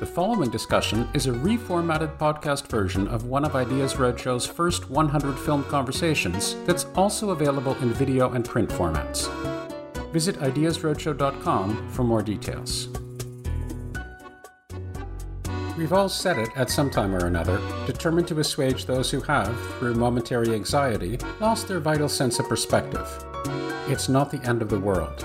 The following discussion is a reformatted podcast version of one of Ideas Roadshow's first 100 film conversations that's also available in video and print formats. Visit ideasroadshow.com for more details. We've all said it at some time or another, determined to assuage those who have, through momentary anxiety, lost their vital sense of perspective. It's not the end of the world.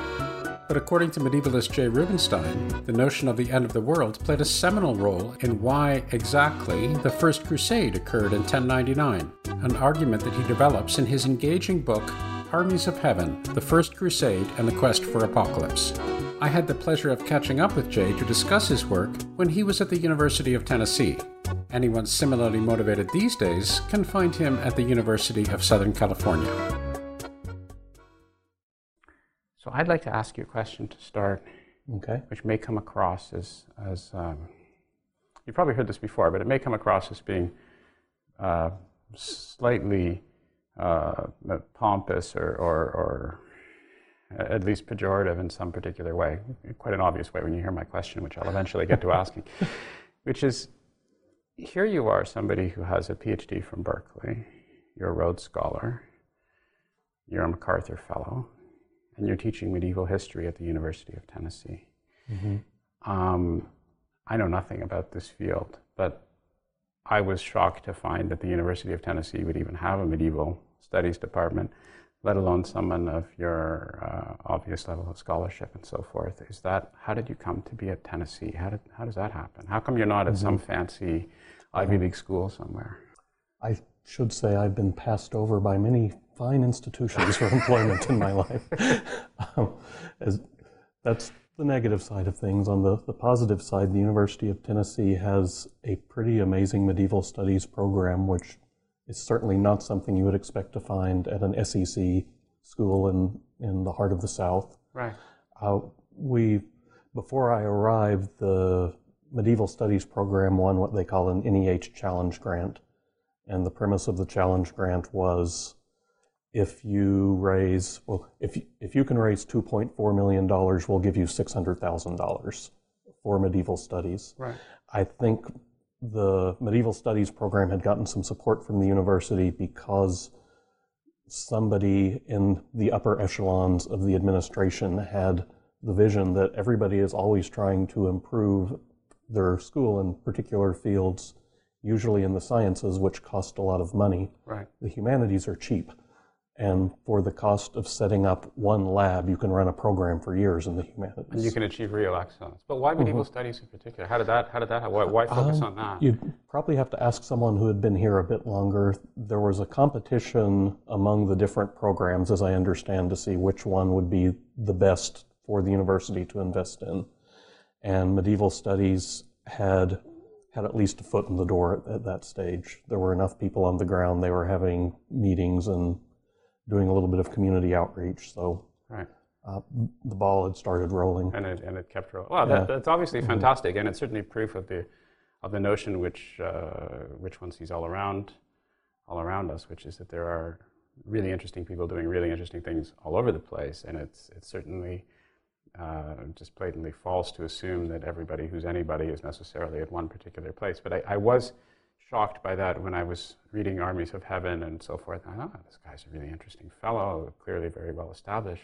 But according to medievalist Jay Rubenstein, the notion of the end of the world played a seminal role in why exactly the First Crusade occurred in 1099, an argument that he develops in his engaging book, Armies of Heaven The First Crusade and the Quest for Apocalypse. I had the pleasure of catching up with Jay to discuss his work when he was at the University of Tennessee. Anyone similarly motivated these days can find him at the University of Southern California. So I'd like to ask you a question to start, Okay. which may come across as, as um, you've probably heard this before, but it may come across as being uh, slightly uh, pompous or, or, or at least pejorative in some particular way. Quite an obvious way when you hear my question, which I'll eventually get to asking, which is here you are, somebody who has a PhD from Berkeley, you're a Rhodes Scholar, you're a MacArthur Fellow, and you're teaching medieval history at the University of Tennessee. Mm-hmm. Um, I know nothing about this field, but I was shocked to find that the University of Tennessee would even have a medieval studies department, let alone someone of your uh, obvious level of scholarship and so forth. Is that how did you come to be at Tennessee? How did how does that happen? How come you're not at some fancy Ivy League school somewhere? I should say I've been passed over by many fine institutions for employment in my life. Um, as, that's the negative side of things. On the, the positive side, the University of Tennessee has a pretty amazing medieval studies program, which is certainly not something you would expect to find at an SEC school in, in the heart of the South. Right. Uh, we, before I arrived, the medieval studies program won what they call an NEH challenge grant. And the premise of the challenge grant was if you raise, well, if you, if you can raise $2.4 million, we'll give you $600,000 for medieval studies. Right. I think the medieval studies program had gotten some support from the university because somebody in the upper echelons of the administration had the vision that everybody is always trying to improve their school in particular fields, usually in the sciences, which cost a lot of money. Right. The humanities are cheap. And for the cost of setting up one lab, you can run a program for years in the humanities. And you can achieve real excellence. But why medieval mm-hmm. studies in particular? How did that? How did that? Why, why uh, focus on that? You'd probably have to ask someone who had been here a bit longer. There was a competition among the different programs, as I understand, to see which one would be the best for the university to invest in. And medieval studies had had at least a foot in the door at, at that stage. There were enough people on the ground. They were having meetings and doing a little bit of community outreach. So right. uh, the ball had started rolling. and it, and it kept rolling. Well, Yeah. that, that's obviously fantastic, and it's certainly proof of the of the notion which uh, which one sees all around all around us, which is that there are really interesting people doing really interesting things all over the place, and it's it's certainly uh, just blatantly false to assume that everybody who's anybody is necessarily at one particular place. But I, I was shocked by that when I was reading Armies of Heaven and so forth. I thought, oh, this guy's a really interesting fellow, clearly very well established.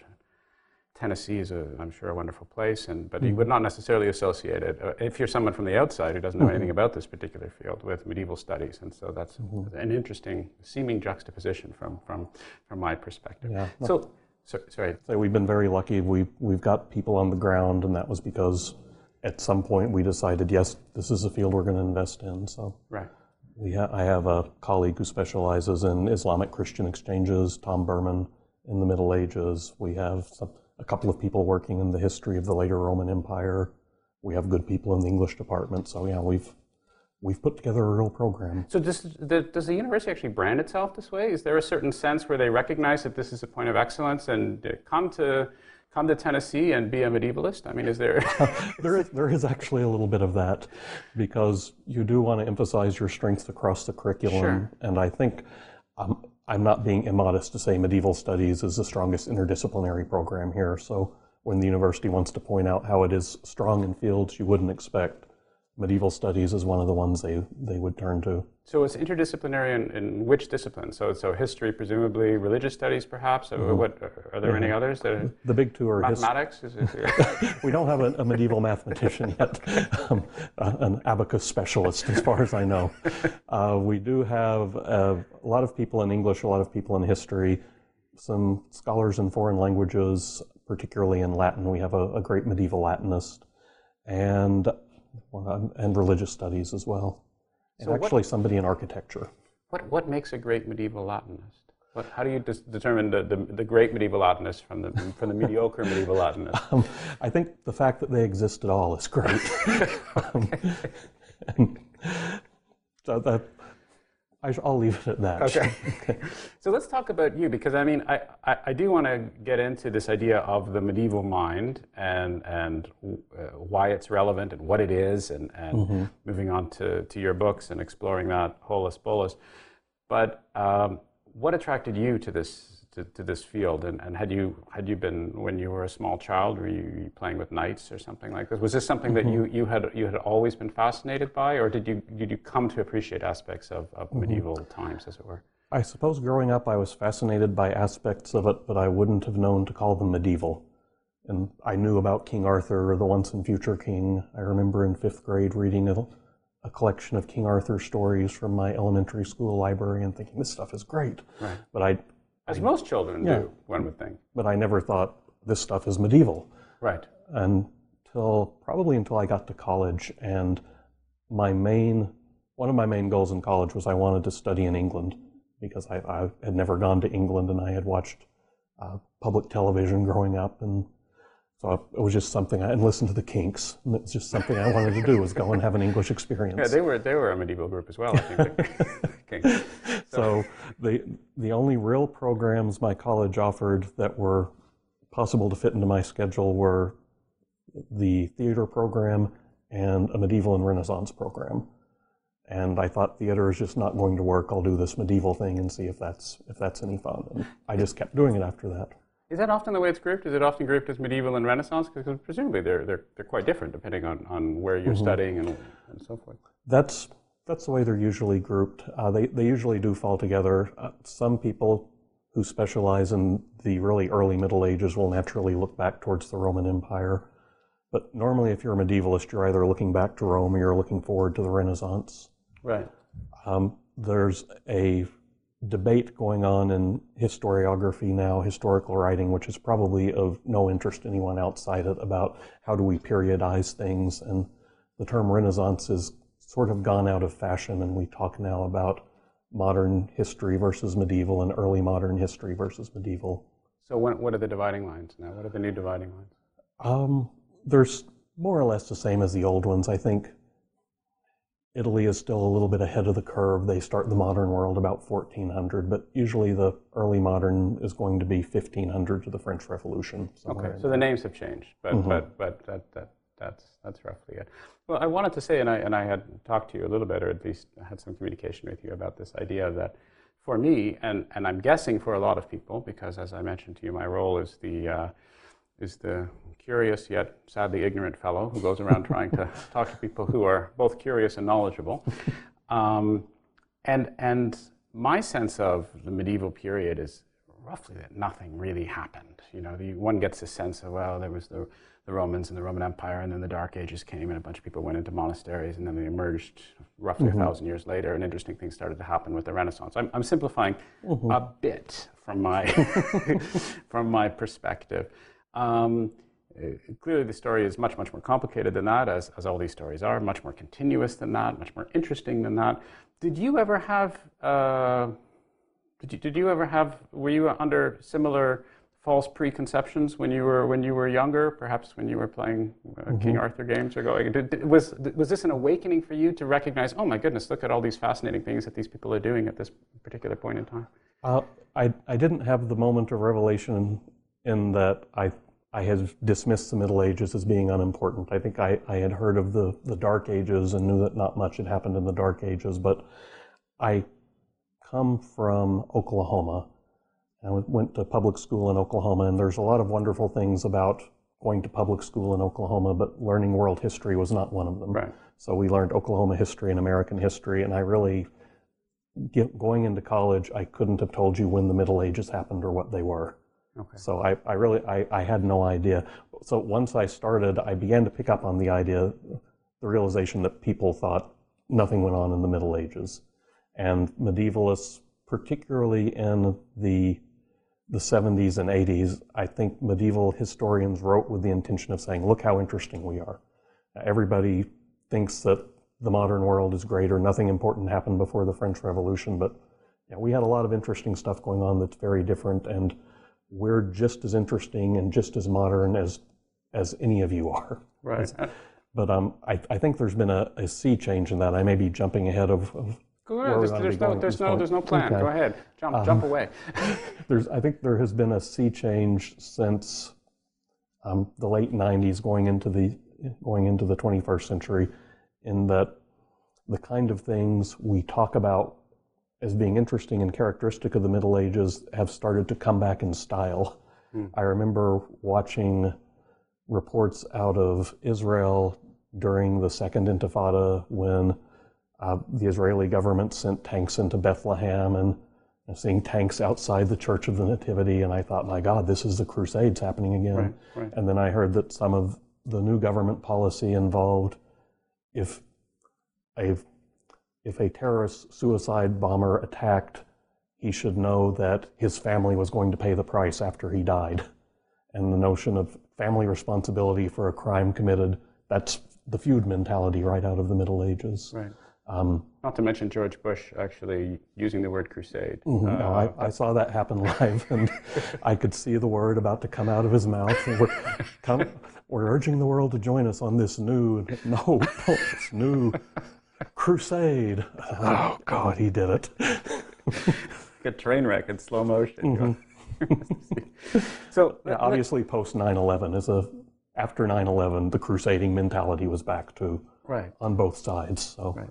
Tennessee is, a, I'm sure, a wonderful place, and but you hmm. would not necessarily associate it uh, if you're someone from the outside who doesn't know hmm. anything about this particular field with medieval studies, and so that's hmm. an interesting seeming juxtaposition from from from my perspective. Yeah. So, so sorry. So we've been very lucky. We we've got people on the ground, and that was because at some point we decided, yes, this is a field we're going to invest in. So Right. Ha- I have a colleague who specializes in Islamic Christian exchanges, Tom Burman, in the Middle Ages. We have some, a couple of people working in the history of the later Roman Empire. We have good people in the English department. So yeah, we've we've put together a real program. So does the, does the university actually brand itself this way? Is there a certain sense where they recognize that this is a point of excellence and come to come to Tennessee and be a medievalist? I mean, is there? there, is, there is actually a little bit of that because you do want to emphasize your strengths across the curriculum. Sure. And I think um, I'm not being immodest to say medieval studies is the strongest interdisciplinary program here. So when the university wants to point out how it is strong in fields you wouldn't expect, medieval studies is one of the ones they, they would turn to. So it's interdisciplinary in, in which discipline? So so history, presumably, religious studies, perhaps. Mm-hmm. What are there any others? That the big two are mathematics. We don't have a, a medieval mathematician yet, um, uh, an abacus specialist, as far as I know. Uh, we do have uh, a lot of people in English, a lot of people in history, some scholars in foreign languages, particularly in Latin. We have a, a great medieval Latinist, and and religious studies as well. And so actually, what, somebody in architecture. What, what makes a great medieval Latinist? What, how do you dis- determine the, the, the, great medieval Latinist from the, from the mediocre medieval Latinist? Um, I think the fact that they exist at all is great. um, so that, I'll leave it at that. Okay. so let's talk about you because I mean, I, I, I do want to get into this idea of the medieval mind and, and uh, why it's relevant and what it is, and, and mm-hmm. moving on to, to your books and exploring that holus bolus. But um, what attracted you to this to, to this field? And, and had you had you been when you were a small child? Were you playing with knights or something like this? Was this something mm-hmm. that you, you had you had always been fascinated by, or did you did you come to appreciate aspects of, of mm-hmm. medieval times, as it were? I suppose growing up, I was fascinated by aspects of it, but I wouldn't have known to call them medieval. And I knew about King Arthur, or the once and future king. I remember in fifth grade reading a, a collection of King Arthur stories from my elementary school library and thinking this stuff is great. Right. But I as most children yeah. do, one would think. But I never thought this stuff is medieval. Right. Until probably until I got to college, and my main one of my main goals in college was I wanted to study in England because I, I had never gone to England and I had watched uh, public television growing up, and so it was just something I and listened to the Kinks, and it was just something I wanted to do was go and have an English experience. Yeah, they were they were a medieval group as well. I think. so the the only real programs my college offered that were possible to fit into my schedule were the theater program and a medieval and Renaissance program. And I thought theater is just not going to work. I'll do this medieval thing and see if that's if that's any fun. And I just kept doing it after that. Is that often the way it's grouped? Is it often grouped as medieval and Renaissance? Because presumably they're, they're, they're quite different depending on, on where you're mm-hmm. studying and, and so forth. That's, that's the way they're usually grouped. Uh, they, they usually do fall together. Uh, some people who specialize in the really early Middle Ages will naturally look back towards the Roman Empire. But normally, if you're a medievalist, you're either looking back to Rome or you're looking forward to the Renaissance. Right. Um, there's a debate going on in historiography now, historical writing, which is probably of no interest to anyone outside it, about how do we periodize things. And the term Renaissance has sort of gone out of fashion, and we talk now about modern history versus medieval and early modern history versus medieval. So, what, what are the dividing lines now? What are the new dividing lines? Um, there's more or less the same as the old ones. I think Italy is still a little bit ahead of the curve. They start the modern world about 1400, but usually the early modern is going to be 1500 to the French Revolution. Okay, so the names have changed, but mm-hmm. but but that, that that's that's roughly it. Well, I wanted to say, and I and I had talked to you a little bit, or at least had some communication with you about this idea that for me, and and I'm guessing for a lot of people, because as I mentioned to you, my role is the uh, is the curious yet sadly ignorant fellow who goes around trying to talk to people who are both curious and knowledgeable. Um, and, and my sense of the medieval period is roughly that nothing really happened. You know, the, one gets a sense of, well, there was the, the Romans and the Roman Empire, and then the Dark Ages came, and a bunch of people went into monasteries, and then they emerged roughly mm-hmm. a thousand years later, and interesting things started to happen with the Renaissance. I'm, I'm simplifying mm-hmm. a bit from my, from my perspective. Um, clearly, the story is much, much more complicated than that, as, as all these stories are, much more continuous than that, much more interesting than that. Did you ever have, uh, did, you, did you ever have, were you under similar false preconceptions when you were when you were younger, perhaps when you were playing uh, King Arthur games or going? Did, did- was was this an awakening for you to recognize? Oh my goodness, look at all these fascinating things that these people are doing at this particular point in time. Uh, I, I didn't have the moment of revelation in, in that I, I had dismissed the Middle Ages as being unimportant. I think I, I had heard of the, the Dark Ages and knew that not much had happened in the Dark Ages, but I come from Oklahoma. I went- to public school in Oklahoma, and there's a lot of wonderful things about going to public school in Oklahoma, but learning world history was not one of them. Right. So we learned Oklahoma history and American history, and I really, get, going into college, I couldn't have told you when the Middle Ages happened or what they were. Okay. So I, I really, I, I had no idea. So once I started, I began to pick up on the idea, the realization that people thought nothing went on in the Middle Ages. And medievalists, particularly in the the 70s and 80s, I think medieval historians wrote with the intention of saying, look how interesting we are. Everybody thinks that the modern world is great or nothing important happened before the French Revolution, but yeah, we had a lot of interesting stuff going on that's very different, and we're just as interesting and just as modern as as any of you are. Right. But um, I, I think there's been a, a sea change in that. I may be jumping ahead of, of Go ahead. There's, there's no, there's no, point. there's no plan. Okay. Go ahead. Jump, jump away. there's I think there has been a sea change since um, the late 90s going into the going into the 21st century in that the kind of things we talk about as being interesting and characteristic of the Middle Ages have started to come back in style. I remember watching reports out of Israel during the Second Intifada when uh, the Israeli government sent tanks into Bethlehem and and seeing tanks outside the Church of the Nativity, and I thought, my God, this is the Crusades happening again. Right, right. And then I heard that some of the new government policy involved if a if a terrorist suicide bomber attacked, he should know that his family was going to pay the price after he died. And the notion of family responsibility for a crime committed, that's the feud mentality right out of the Middle Ages. Right. Um, Not to mention George Bush actually using the word crusade. Uh, no, I, I saw that happen live, and I could see the word about to come out of his mouth. We're, come, we're urging the world to join us on this new, no, this new crusade. Oh, God, he did it. a train wreck in slow motion. so Yeah, obviously, post 9 11 is a, after 9 11, the crusading mentality was back to right. on both sides. So, Right.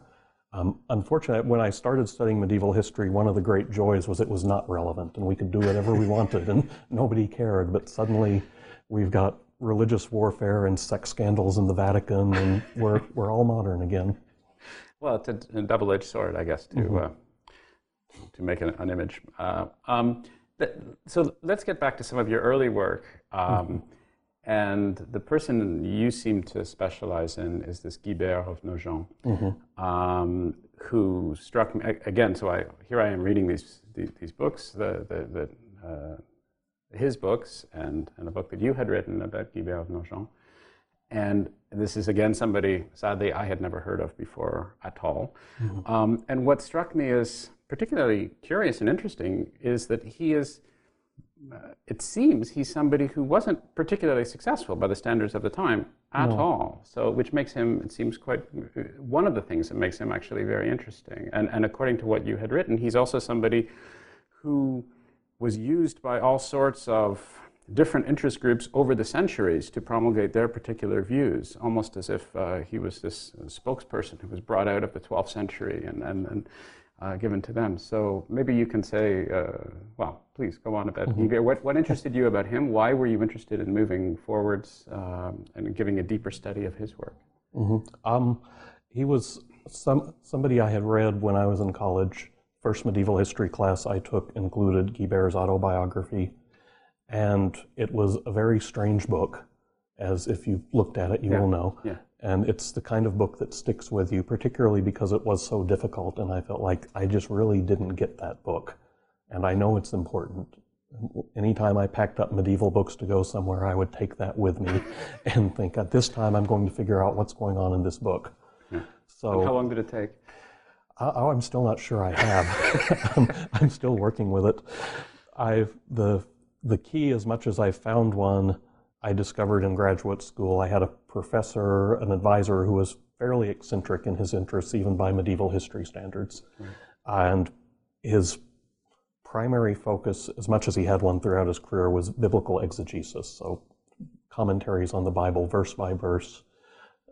um, unfortunately, when I started studying medieval history, one of the great joys was it was not relevant and we could do whatever we wanted and nobody cared. But suddenly, we've got religious warfare and sex scandals in the Vatican, and we're we're all modern again. Well, it's a, a double-edged sword, I guess, to uh, to make an, an image. Uh, um, th- so let's get back to some of your early work. Um, And the person you seem to specialize in is this Guibert of Nogent, um, who struck me again. So I here I am reading these these, these books, the the, the uh, his books, and, and a book that you had written about Guibert of Nogent. And this is again somebody, sadly, I had never heard of before at all. Um, and what struck me as particularly curious and interesting is that he is, uh, it seems, he's somebody who wasn't particularly successful by the standards of the time at all. So, which makes him, it seems, quite uh, one of the things that makes him actually very interesting. And, and according to what you had written, he's also somebody who was used by all sorts of different interest groups over the centuries to promulgate their particular views, almost as if uh, he was this spokesperson who was brought out of the 12th century and, and, and uh, given to them. So maybe you can say, uh, well, please go on about Guibert. What, what interested you about him? Why were you interested in moving forwards um, and giving a deeper study of his work? Um, he was some somebody I had read when I was in college. First medieval history class I took included Guibert's autobiography, and it was a very strange book. As if you've looked at it, you will know. yeah. And it's the kind of book that sticks with you, particularly because it was so difficult. And I felt like I just really didn't get that book. And I know it's important. Anytime I packed up medieval books to go somewhere, I would take that with me and think, at this time, I'm going to figure out what's going on in this book. Yeah. So How long did it take? I- Oh, I'm still not sure I have. I'm, I'm still working with it. I've the the key, as much as I found one, I discovered in graduate school. I had a professor, an advisor who was fairly eccentric in his interests, even by medieval history standards. And his primary focus, as much as he had one throughout his career, was biblical exegesis. So commentaries on the Bible, verse by verse,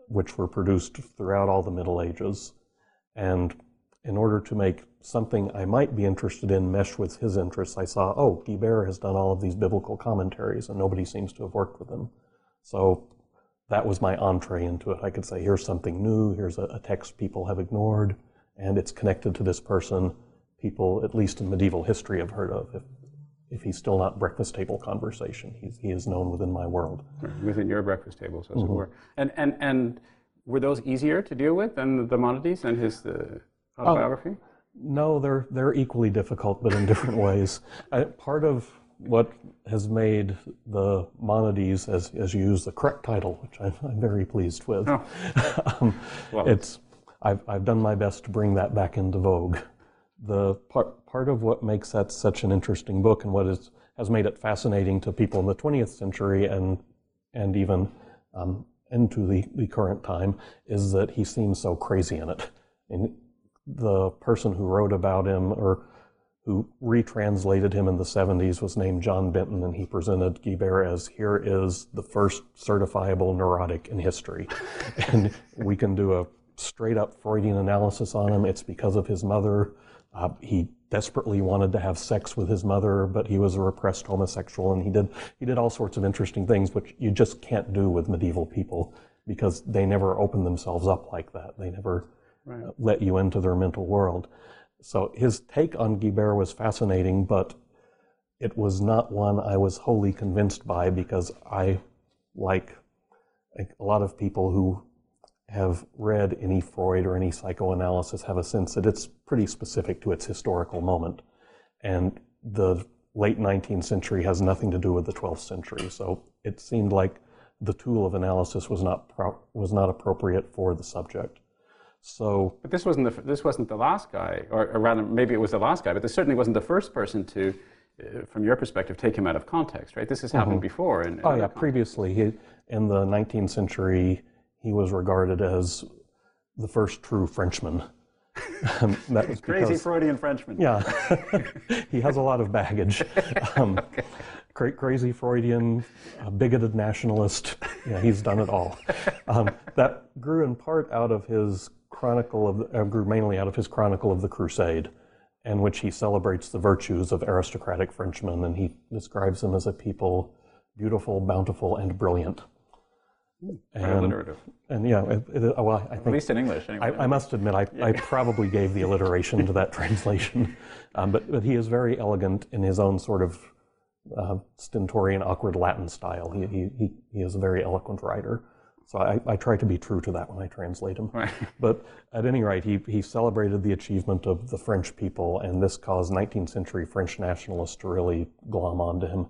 which were produced throughout all the Middle Ages. And in order to make something I might be interested in mesh with his interests, I saw, oh, Guibert has done all of these biblical commentaries, and nobody seems to have worked with him. So that was my entree into it. I could say, here's something new, here's a, a text people have ignored, and it's connected to this person people, at least in medieval history, have heard of. If, if he's still not breakfast table conversation, he's, he is known within my world. Within your breakfast tables, as it were. And, and, and were those easier to deal with than the Monodies and his uh, autobiography? No, they're they're equally difficult, but in different ways. I, part of what has made the Monodies, as as you use the correct title, which I'm, I'm very pleased with, Oh. um, Well- it's I've I've done my best to bring that back into vogue. The part part of what makes that such an interesting book, and what is has made it fascinating to people in the 20th century and and even um, into the, the current time, is that he seems so crazy in it. And the person who wrote about him or who retranslated him in the 70s was named John Benton, and he presented Guibert as here is the first certifiable neurotic in history. and we can do a straight up Freudian analysis on him. It's because of his mother. Uh, he desperately wanted to have sex with his mother, but he was a repressed homosexual, and he did he did all sorts of interesting things, which you just can't do with medieval people because they never open themselves up like that. They never uh, let you into their mental world. So his take on Guibert was fascinating, but it was not one I was wholly convinced by because I, like like a lot of people who have read any Freud or any psychoanalysis, have a sense that it's pretty specific to its historical moment. And the late 19th century has nothing to do with the 12th century. So it seemed like the tool of analysis was not, pro- was not appropriate for the subject. So But this wasn't the, this wasn't the last guy, or, or rather, maybe it was the last guy, but this certainly wasn't the first person to, uh, from your perspective, take him out of context, right? This has happened before. In, in Oh yeah, contexts. previously he, in the 19th century, he was regarded as the first true Frenchman. Um, that was Crazy because, Freudian Frenchman. yeah, he has a lot of baggage. Um, cra- crazy Freudian, bigoted nationalist. Yeah, he's done it all. Um, that grew in part out of his chronicle of, the, uh, grew mainly out of his chronicle of the Crusade, in which he celebrates the virtues of aristocratic Frenchmen, and he describes them as a people beautiful, bountiful, and brilliant. Very And, alliterative. and yeah, it, it, well, I think. At least in English, anyway. I, I must admit, I, I probably gave the alliteration to that translation. Um, but, but he is very elegant in his own sort of uh, stentorian, awkward Latin style. He, he, he, he is a very eloquent writer. So I, I try to be true to that when I translate him. Right. But at any rate, he, he celebrated the achievement of the French people, and this caused 19th century French nationalists to really glom onto him.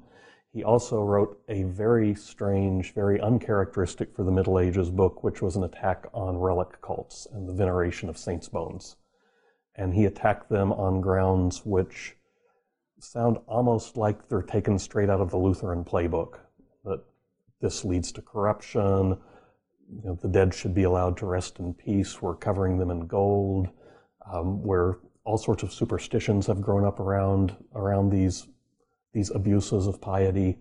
He also wrote a very strange, very uncharacteristic for the Middle Ages book, which was an attack on relic cults and the veneration of saints' bones. And he attacked them on grounds which sound almost like they're taken straight out of the Lutheran playbook. That this leads to corruption, you know, the dead should be allowed to rest in peace, we're covering them in gold, um, where all sorts of superstitions have grown up around, around these these abuses of piety.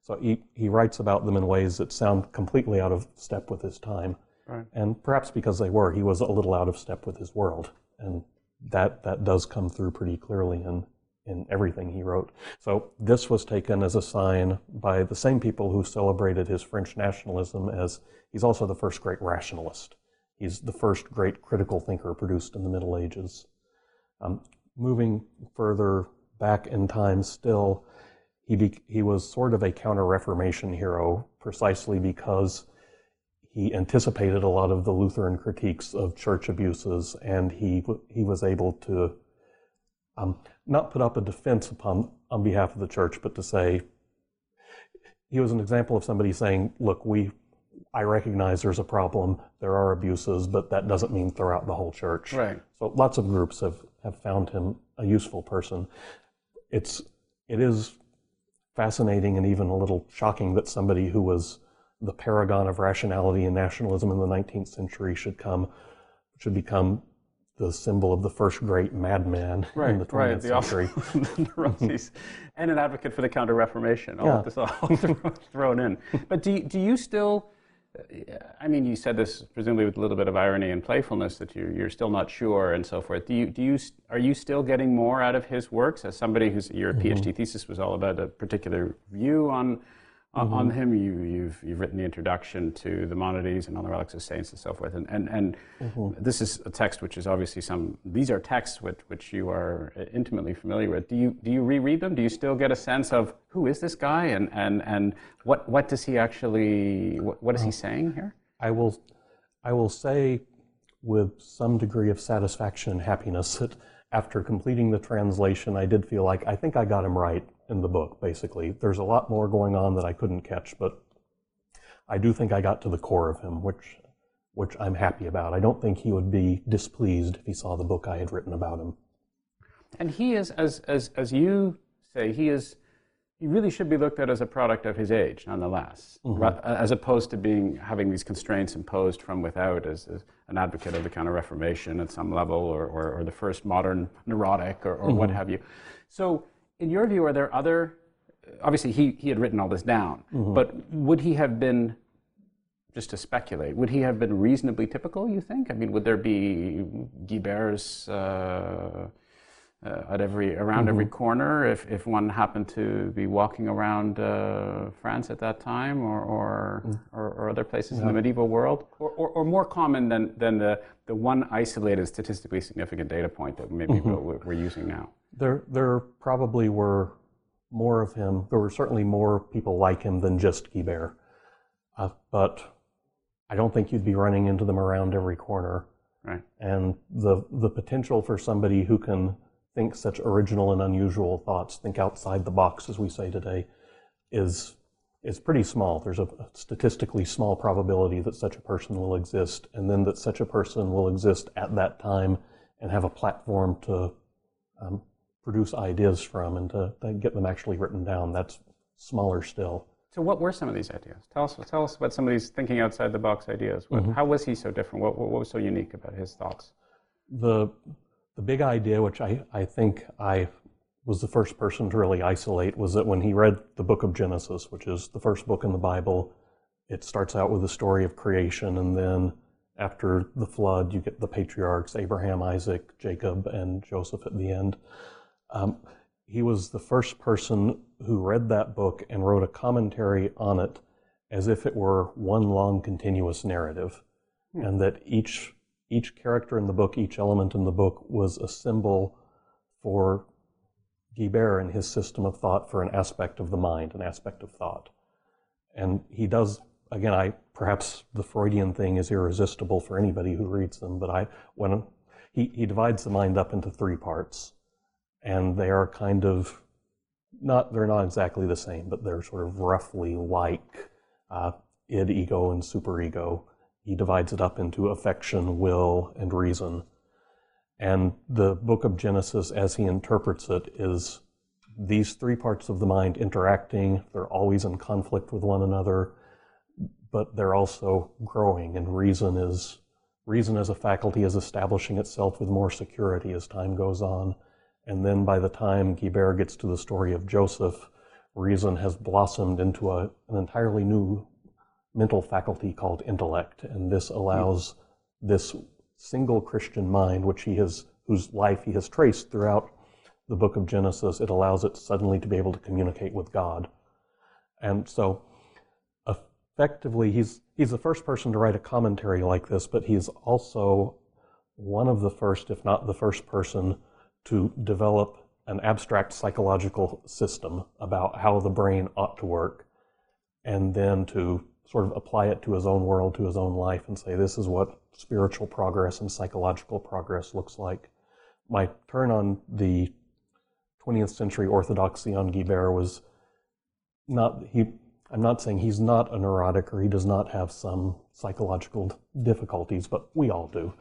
So he, he writes about them in ways that sound completely out of step with his time. Right. And perhaps because they were, he was a little out of step with his world. And that, that does come through pretty clearly in, in everything he wrote. So this was taken as a sign by the same people who celebrated his French nationalism as he's also the first great rationalist. He's the first great critical thinker produced in the Middle Ages. Um, moving further back in time still, he, be, he was sort of a counter Reformation hero precisely because he anticipated a lot of the Lutheran critiques of church abuses, and he, he was able to um, not put up a defense upon, on behalf of the church, but to say, he was an example of somebody saying, look, we, I recognize there's a problem, there are abuses, but that doesn't mean throughout the whole church. Right. So lots of groups have, have found him a useful person. It's, it is fascinating and even a little shocking that somebody who was the paragon of rationality and nationalism in the 19th century should come should become the symbol of the first great madman right, in the 20th right, the century. neuroses, and an advocate for the Counter Reformation. All Yeah. this all thrown in. But do you, do you still? I mean, you said this presumably with a little bit of irony and playfulness that you, you're still not sure and so forth. Do you, do you, are you still getting more out of his works as somebody whose your Mm-hmm. PhD thesis was all about a particular view on on- on Mm-hmm. him? You, you've you've written the introduction to the Monodies and on the relics of saints and so forth. And and, and Mm-hmm. this is a text which is obviously some. These are texts which which you are intimately familiar with. Do you do you reread them? Do you still get a sense of who is this guy and and and what what does he actually what, what is he saying here? I will, I will say with some degree of satisfaction and happiness that after completing the translation, I did feel like I think I got him right in the book, basically. There's a lot more going on that I couldn't catch, but I do think I got to the core of him, which, which I'm happy about. I don't think he would be displeased if he saw the book I had written about him. And he is, as, as, as you say, he is, he really should be looked at as a product of his age, nonetheless, mm-hmm. ra- as opposed to being, having these constraints imposed from without as, as an advocate of the Counter Reformation at some level, or, or, or the first modern neurotic, or, or what mm-hmm. have you. So, in your view, are there other, obviously he, he had written all this down, but would he have been just to speculate, would he have been reasonably typical, you think? I mean, would there be Guibert's uh, uh, at every, around every corner if, if one happened to be walking around uh, France at that time or, or, or, or other places in the medieval world? Or, or, or more common than, than the, the one isolated statistically significant data point that maybe we're, we're using now? There, there probably were more of him. There were certainly more people like him than just Guibert. Uh, but I don't think you'd be running into them around every corner. Right. And the the potential for somebody who can think such original and unusual thoughts, think outside the box, as we say today, is is pretty small. There's a statistically small probability that such a person will exist, and then that such a person will exist at that time and have a platform to um, produce ideas from and to, to get them actually written down. That's smaller still. So, what were some of these ideas? Tell us, tell us about some of these thinking outside the box ideas. What, How was he so different? What, what, what was so unique about his thoughts? the the big idea, which I, I think I was the first person to really isolate, was that when he read the book of Genesis, which is the first book in the Bible, it starts out with the story of creation, and then after the flood, you get the patriarchs Abraham, Isaac, Jacob, and Joseph at the end. Um, he was the first person who read that book and wrote a commentary on it as if it were one long continuous narrative, and that each each character in the book, each element in the book was a symbol for Guibert and his system of thought for an aspect of the mind, an aspect of thought. And he does, again, I perhaps the Freudian thing is irresistible for anybody who reads them, but I when he, he divides the mind up into three parts, and they are kind of not they're not exactly the same, but they're sort of roughly like uh, id, ego, and superego. He divides it up into affection, will, and reason. And the book of Genesis, as he interprets it, is these three parts of the mind interacting. They're always in conflict with one another, but they're also growing. And reason is reason as a faculty is establishing itself with more security as time goes on. And then by the time Guibert gets to the story of Joseph, reason has blossomed into a, an entirely new mental faculty called intellect. And this allows this single Christian mind, which he has, whose life he has traced throughout the book of Genesis, it allows it suddenly to be able to communicate with God. And so effectively, he's, he's the first person to write a commentary like this, but he's also one of the first, if not the first person, to develop an abstract psychological system about how the brain ought to work, and then to sort of apply it to his own world, to his own life, and say, this is what spiritual progress and psychological progress looks like. My turn on the 20th century orthodoxy on Guibert was not, he, I'm not saying he's not a neurotic or he does not have some psychological difficulties, but we all do.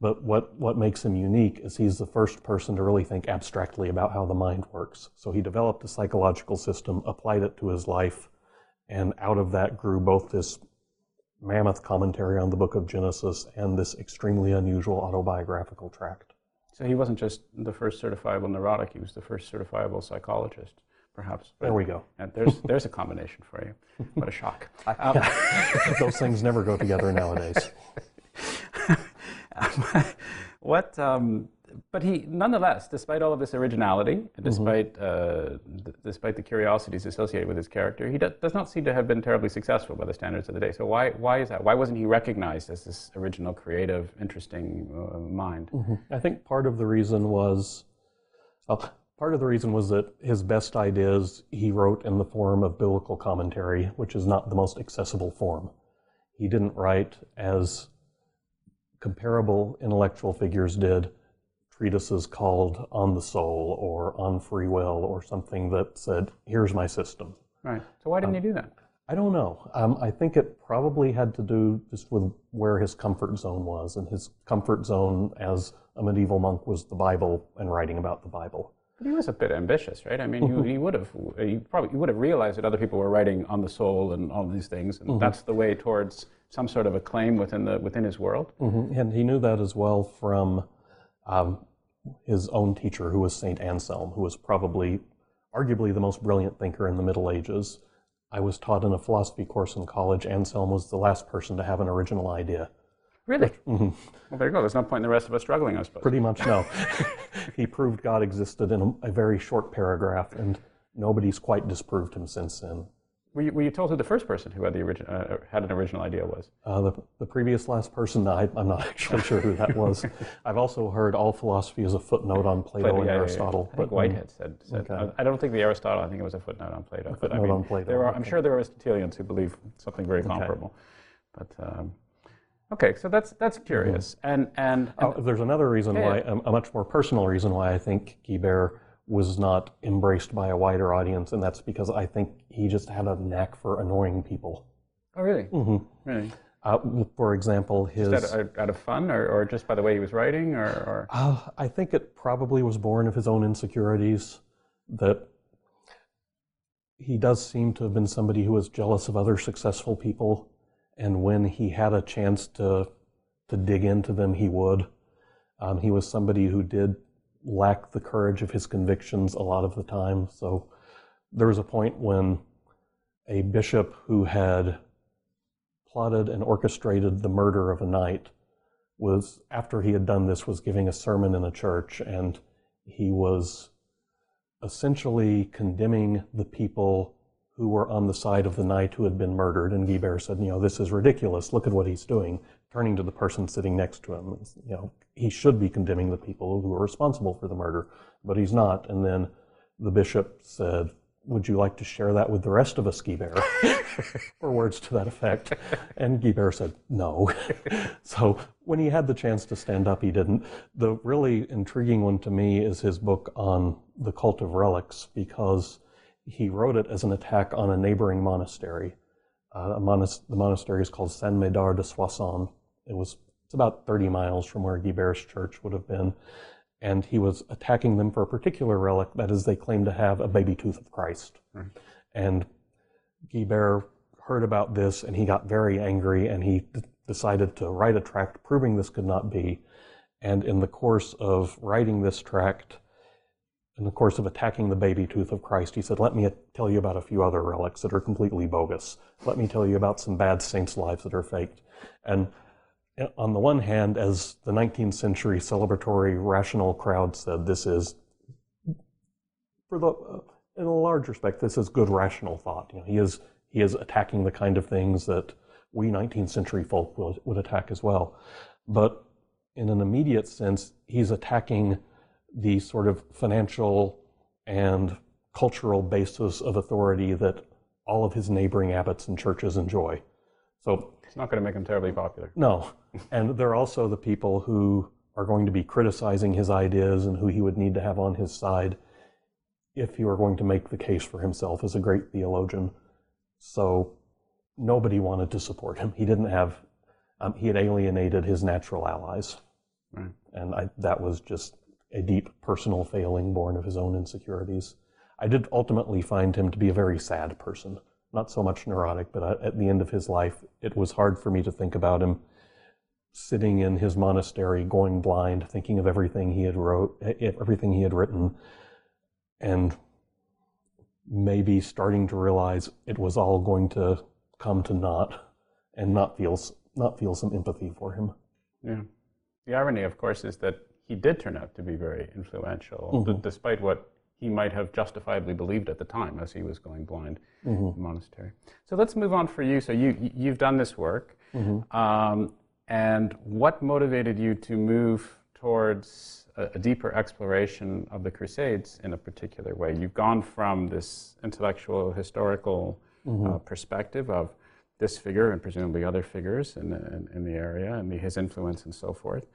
But what, what makes him unique is he's the first person to really think abstractly about how the mind works. So he developed a psychological system, applied it to his life, and out of that grew both this mammoth commentary on the book of Genesis and this extremely unusual autobiographical tract. So he wasn't just the first certifiable neurotic, he was the first certifiable psychologist, perhaps. But, there we go. And there's, there's a combination for you. What a shock. Um, Those things never go together nowadays. what, um, but he, nonetheless, despite all of this originality, despite, mm-hmm. uh, d- despite the curiosities associated with his character, he do- does not seem to have been terribly successful by the standards of the day. So why, why is that? Why wasn't he recognized as this original, creative, interesting uh, mind? Mm-hmm. I think part of the reason was, well, part of the reason was that his best ideas he wrote in the form of biblical commentary, which is not the most accessible form. He didn't write as comparable intellectual figures did treatises called On the Soul or On Free Will or something that said, here's my system. Right. So why didn't um, he do that? I don't know. Um, I think it probably had to do just with where his comfort zone was. And his comfort zone as a medieval monk was the Bible and writing about the Bible. But he was a bit ambitious, right? I mean, mm-hmm. he, he, would have, he probably he would have realized that other people were writing on the soul and all these things, and mm-hmm. that's the way towards some sort of acclaim within the within his world. Mm-hmm. And he knew that as well from um, his own teacher, who was Saint Anselm, who was probably, arguably, the most brilliant thinker in the Middle Ages. I was taught in a philosophy course in college. Anselm was the last person to have an original idea. Really? Mm-hmm. Well, there you go. There's no point in the rest of us struggling, I suppose. Pretty much no. he proved God existed in a, a, very short paragraph, and nobody's quite disproved him since then. Were you, were you told who the first person who had the origin, uh, had an original idea was? Uh, the, the previous last person, I, am not actually sure who that was. I've also heard all philosophy is a footnote on Plato, Plato and yeah, Aristotle. Yeah, yeah. I think Whitehead said. said okay. I don't think the Aristotle. I think it was a footnote on Plato. A footnote I mean, on Plato. There are, I'm sure there are Aristotelians who believe something very comparable. Okay. But um, okay, so that's that's curious. Mm-hmm. And and, and uh, there's another reason why, a, a, much more personal reason why I think Guibert was not embraced by a wider audience, and that's because I think he just had a knack for annoying people. Oh, really? Mm-hmm. Really? Uh, for example, his just out of, out of fun, or, or, just by the way he was writing, or, or? Uh, I think it probably was born of his own insecurities. That he does seem to have been somebody who was jealous of other successful people, and when he had a chance to to dig into them, he would. Um, he was somebody who did lack the courage of his convictions a lot of the time. So there was a point when a bishop who had plotted and orchestrated the murder of a knight was, after he had done this, was giving a sermon in a church and he was essentially condemning the people who were on the side of the knight who had been murdered. And Guibert said, you know, this is ridiculous. Look at what he's doing. Turning to the person sitting next to him, you know, he should be condemning the people who are responsible for the murder, but he's not. And then the bishop said, would you like to share that with the rest of us, Guibert? or words to that effect. And Guibert said, no. so when he had the chance to stand up, he didn't. The really intriguing one to me is his book on the cult of relics, because he wrote it as an attack on a neighboring monastery. Uh, monas- the monastery is called Saint Médard de Soissons. It was it's about 30 miles from where Guibert's church would have been, and he was attacking them for a particular relic. That is, they claim to have a baby tooth of Christ, mm-hmm. and Guibert heard about this and he got very angry and he d- decided to write a tract proving this could not be. And in the course of writing this tract, in the course of attacking the baby tooth of Christ, he said, Let me tell you about a few other relics that are completely bogus. Let me tell you about some bad saints' lives that are faked. And eh, on the one hand, as the 19th century celebratory rational crowd said, this is, for the, uh, in a large respect, this is good rational thought. You know, he is he is attacking the kind of things that we 19th century folk will, would attack as well. But in an immediate sense, he's attacking the sort of financial and cultural basis of authority that all of his neighboring abbots and churches enjoy. So it's not going to make him terribly popular. No. and they're also the people who are going to be criticizing his ideas and who he would need to have on his side if he were going to make the case for himself as a great theologian. So nobody wanted to support him. He didn't have, um, he had alienated his natural allies. Right. And I, that was just a deep personal failing born of his own insecurities. I did ultimately find him to be a very sad person, not so much neurotic, but uh, at the end of his life, it was hard for me to think about him sitting in his monastery, going blind, thinking of everything he had wrote, everything he had written, and maybe starting to realize it was all going to come to naught, and not feel not feel some empathy for him. Yeah. The irony, of course, is that he did turn out to be very influential, mm-hmm. d- despite what he might have justifiably believed at the time as he was going blind mm-hmm. in the monastery. So let's move on for you. So you you've done this work, mm-hmm. um, and what motivated you to move towards a, a, deeper exploration of the Crusades in a particular way? You've gone from this intellectual, historical mm-hmm. uh, perspective of this figure and presumably other figures in the, in, in the area and the, his influence and so forth,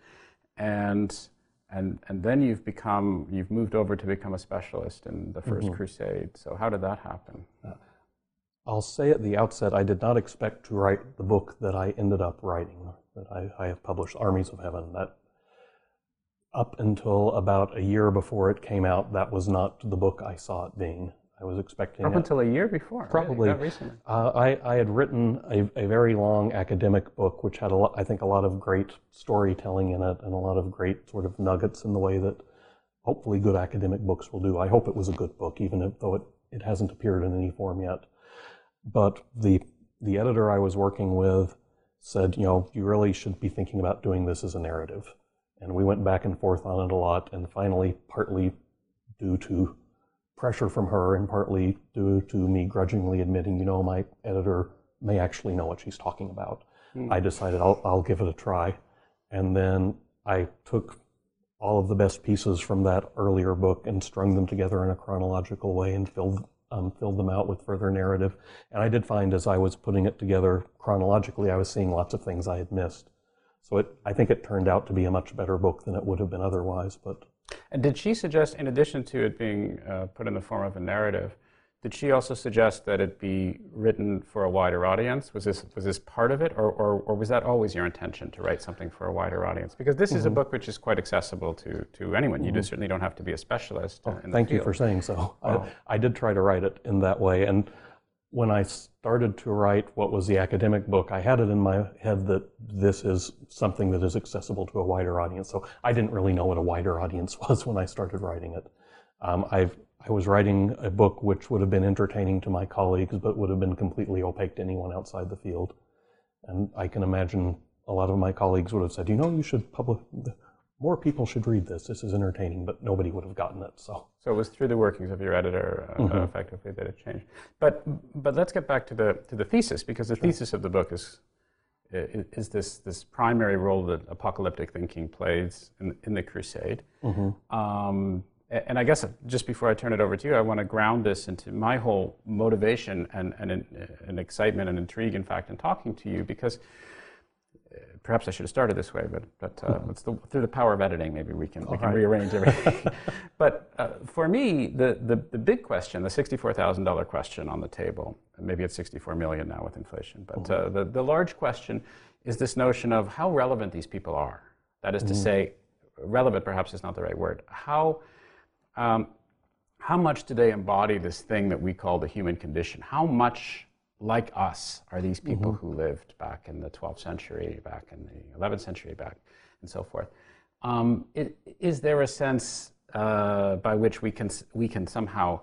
and and and then you've become you've moved over to become a specialist in the 1st mm-hmm. crusade. So how did that happen? Uh, i'll say at the outset i did not expect to write the book that i ended up writing that i, I have published armies of heaven. That up until about a year before it came out that was not the book i saw it being I was expecting up it. until a year before. Probably really, recently. Uh, I, I had written a, a, very long academic book, which had a lot, I think a lot of great storytelling in it and a lot of great sort of nuggets in the way that hopefully good academic books will do. I hope it was a good book, even if, though it, it hasn't appeared in any form yet. But the the editor I was working with said, you know, you really should be thinking about doing this as a narrative. And we went back and forth on it a lot, and finally, partly due to pressure from her and partly due to me grudgingly admitting, you know, my editor may actually know what she's talking about. Mm. I decided I'll, I'll give it a try. And then I took all of the best pieces from that earlier book and strung them together in a chronological way and filled um, filled them out with further narrative. And I did find as I was putting it together chronologically, I was seeing lots of things I had missed. So it, I think it turned out to be a much better book than it would have been otherwise. But and did she suggest, in addition to it being uh, put in the form of a narrative, did she also suggest that it be written for a wider audience? Was this was this part of it, or, or, or was that always your intention to write something for a wider audience? Because this mm-hmm. is a mm-hmm. book which is quite accessible to, to anyone. Mm-hmm. You just certainly don't have to be a specialist. Oh, thank you for saying so. Oh. I, I did try to write it in that way, and when I started to write what was the academic book, I had it in my head that this is something that is accessible to a wider audience. So I didn't really know what a wider audience was when I started writing it. Um, I was writing a book which would have been entertaining to my colleagues, but would have been completely opaque to anyone outside the field. And I can imagine a lot of my colleagues would have said, you know, you should publish, more people should read this. This is entertaining, but nobody would have gotten it. So, so it was through the workings of your editor, uh, mm-hmm. effectively, that it changed. But, but let's get back to the to the thesis because the sure. thesis of the book is is this this primary role that apocalyptic thinking plays in, in the crusade. Mm-hmm. Um, and I guess just before I turn it over to you, I want to ground this into my whole motivation and, and, and excitement and intrigue, in fact, in talking to you because perhaps I should have started this way, but, but uh, the, through the power of editing, maybe we can, we can right. rearrange everything. but uh, for me, the, the, the, big question, the $64,000 question on the table, maybe it's 64 million now with inflation, but uh, the, the large question is this notion of how relevant these people are. That is to mm. say, relevant perhaps is not the right word. How, um, how much do they embody this thing that we call the human condition? How much like us are these people mm-hmm. who lived back in the 12th century, back in the 11th century, back and so forth. Um, it, is there a sense uh, by which we can we can somehow,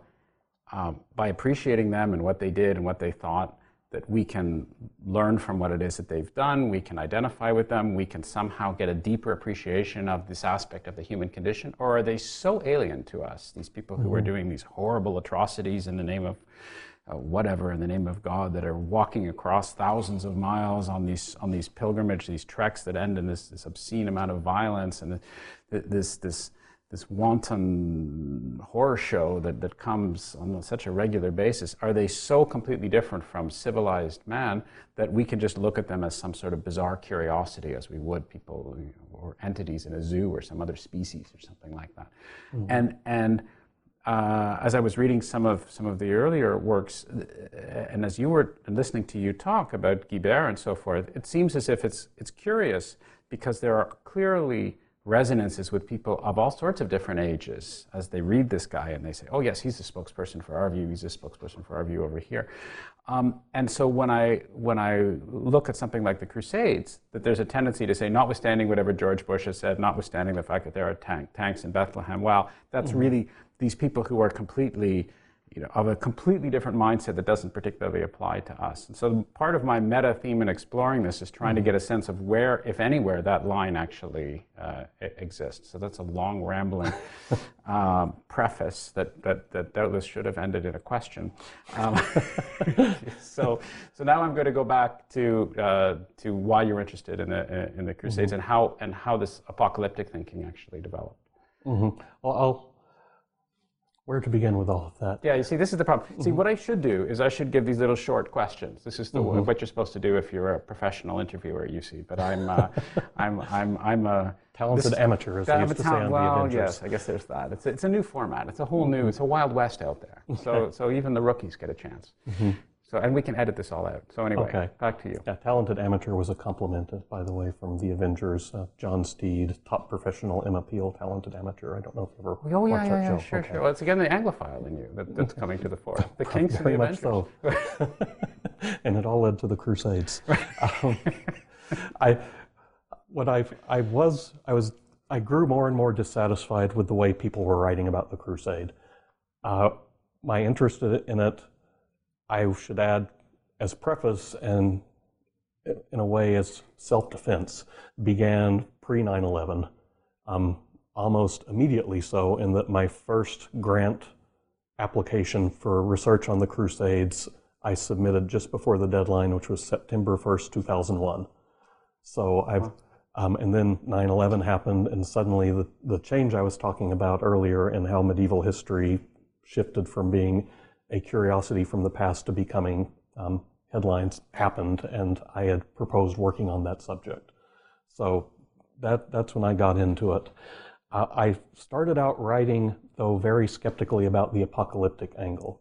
um, by appreciating them and what they did and what they thought, that we can learn from what it is that they've done, we can identify with them, we can somehow get a deeper appreciation of this aspect of the human condition? Or are they so alien to us, these people who mm-hmm. are doing these horrible atrocities in the name of uh, whatever in the name of God that are walking across thousands of miles on these on these pilgrimage, these treks that end in this, this obscene amount of violence and this this this wanton horror show that, that comes on such a regular basis, are they so completely different from civilized man that we can just look at them as some sort of bizarre curiosity as we would people or entities in a zoo or some other species or something like that? Mm-hmm. And, and uh, as I was reading some of some of the earlier works, uh, and as you were listening to you talk about Guibert and so forth, it seems as if it's it's curious because there are clearly resonances with people of all sorts of different ages as they read this guy and they say, oh, yes, he's a spokesperson for our view, he's a spokesperson for our view over here. Um, and so when I, when I look at something like the Crusades, that there's a tendency to say, notwithstanding whatever George Bush has said, notwithstanding the fact that there are tank, tanks in Bethlehem, well, that's mm-hmm. really these people who are completely you know, of a completely different mindset that doesn't particularly apply to us. And so part of my meta theme in exploring this is trying to get a sense of where, if anywhere, that line actually uh, exists. So that's a long, rambling um, preface that, that, that doubtless should have ended in a question. Um, so, so now I'm going to go back to, uh, to why you're interested in the, in the Crusades mm-hmm. and, how, and how this apocalyptic thinking actually developed. Mm-hmm. Well, I'll where to begin with all of that? Yeah, you see, this is the problem. Mm-hmm. See, what I should do is I should give these little short questions. This is the, mm-hmm. what you're supposed to do if you're a professional interviewer, you see. But I'm, uh, I'm, I'm, I'm a talented this, amateur, as they used to say on well, the yes, I guess there's that. It's a, it's a new format. It's a whole new. It's a wild west out there. So, so even the rookies get a chance. So, and we can edit this all out. So anyway, okay. back to you. Yeah, talented amateur was a compliment, by the way, from the Avengers. Uh, John Steed, top professional, Emma Peel, talented amateur. I don't know if you ever oh, yeah, watched yeah, that yeah, show. Sure, okay. sure. Well, it's again the Anglophile in you that, that's coming to the fore. The Kings Very the much so. and it all led to the Crusades. um, I, what I, I was, I was, I grew more and more dissatisfied with the way people were writing about the Crusade. Uh, my interest in it I should add, as preface and in a way as self-defense began pre 9/11, um, almost immediately so. In that my first grant application for research on the Crusades I submitted just before the deadline, which was September 1st, 2001. So I've um, and then 9/11 happened, and suddenly the, the change I was talking about earlier in how medieval history shifted from being a curiosity from the past to becoming um, headlines happened, and I had proposed working on that subject. So that, that's when I got into it. Uh, I started out writing, though, very skeptically about the apocalyptic angle.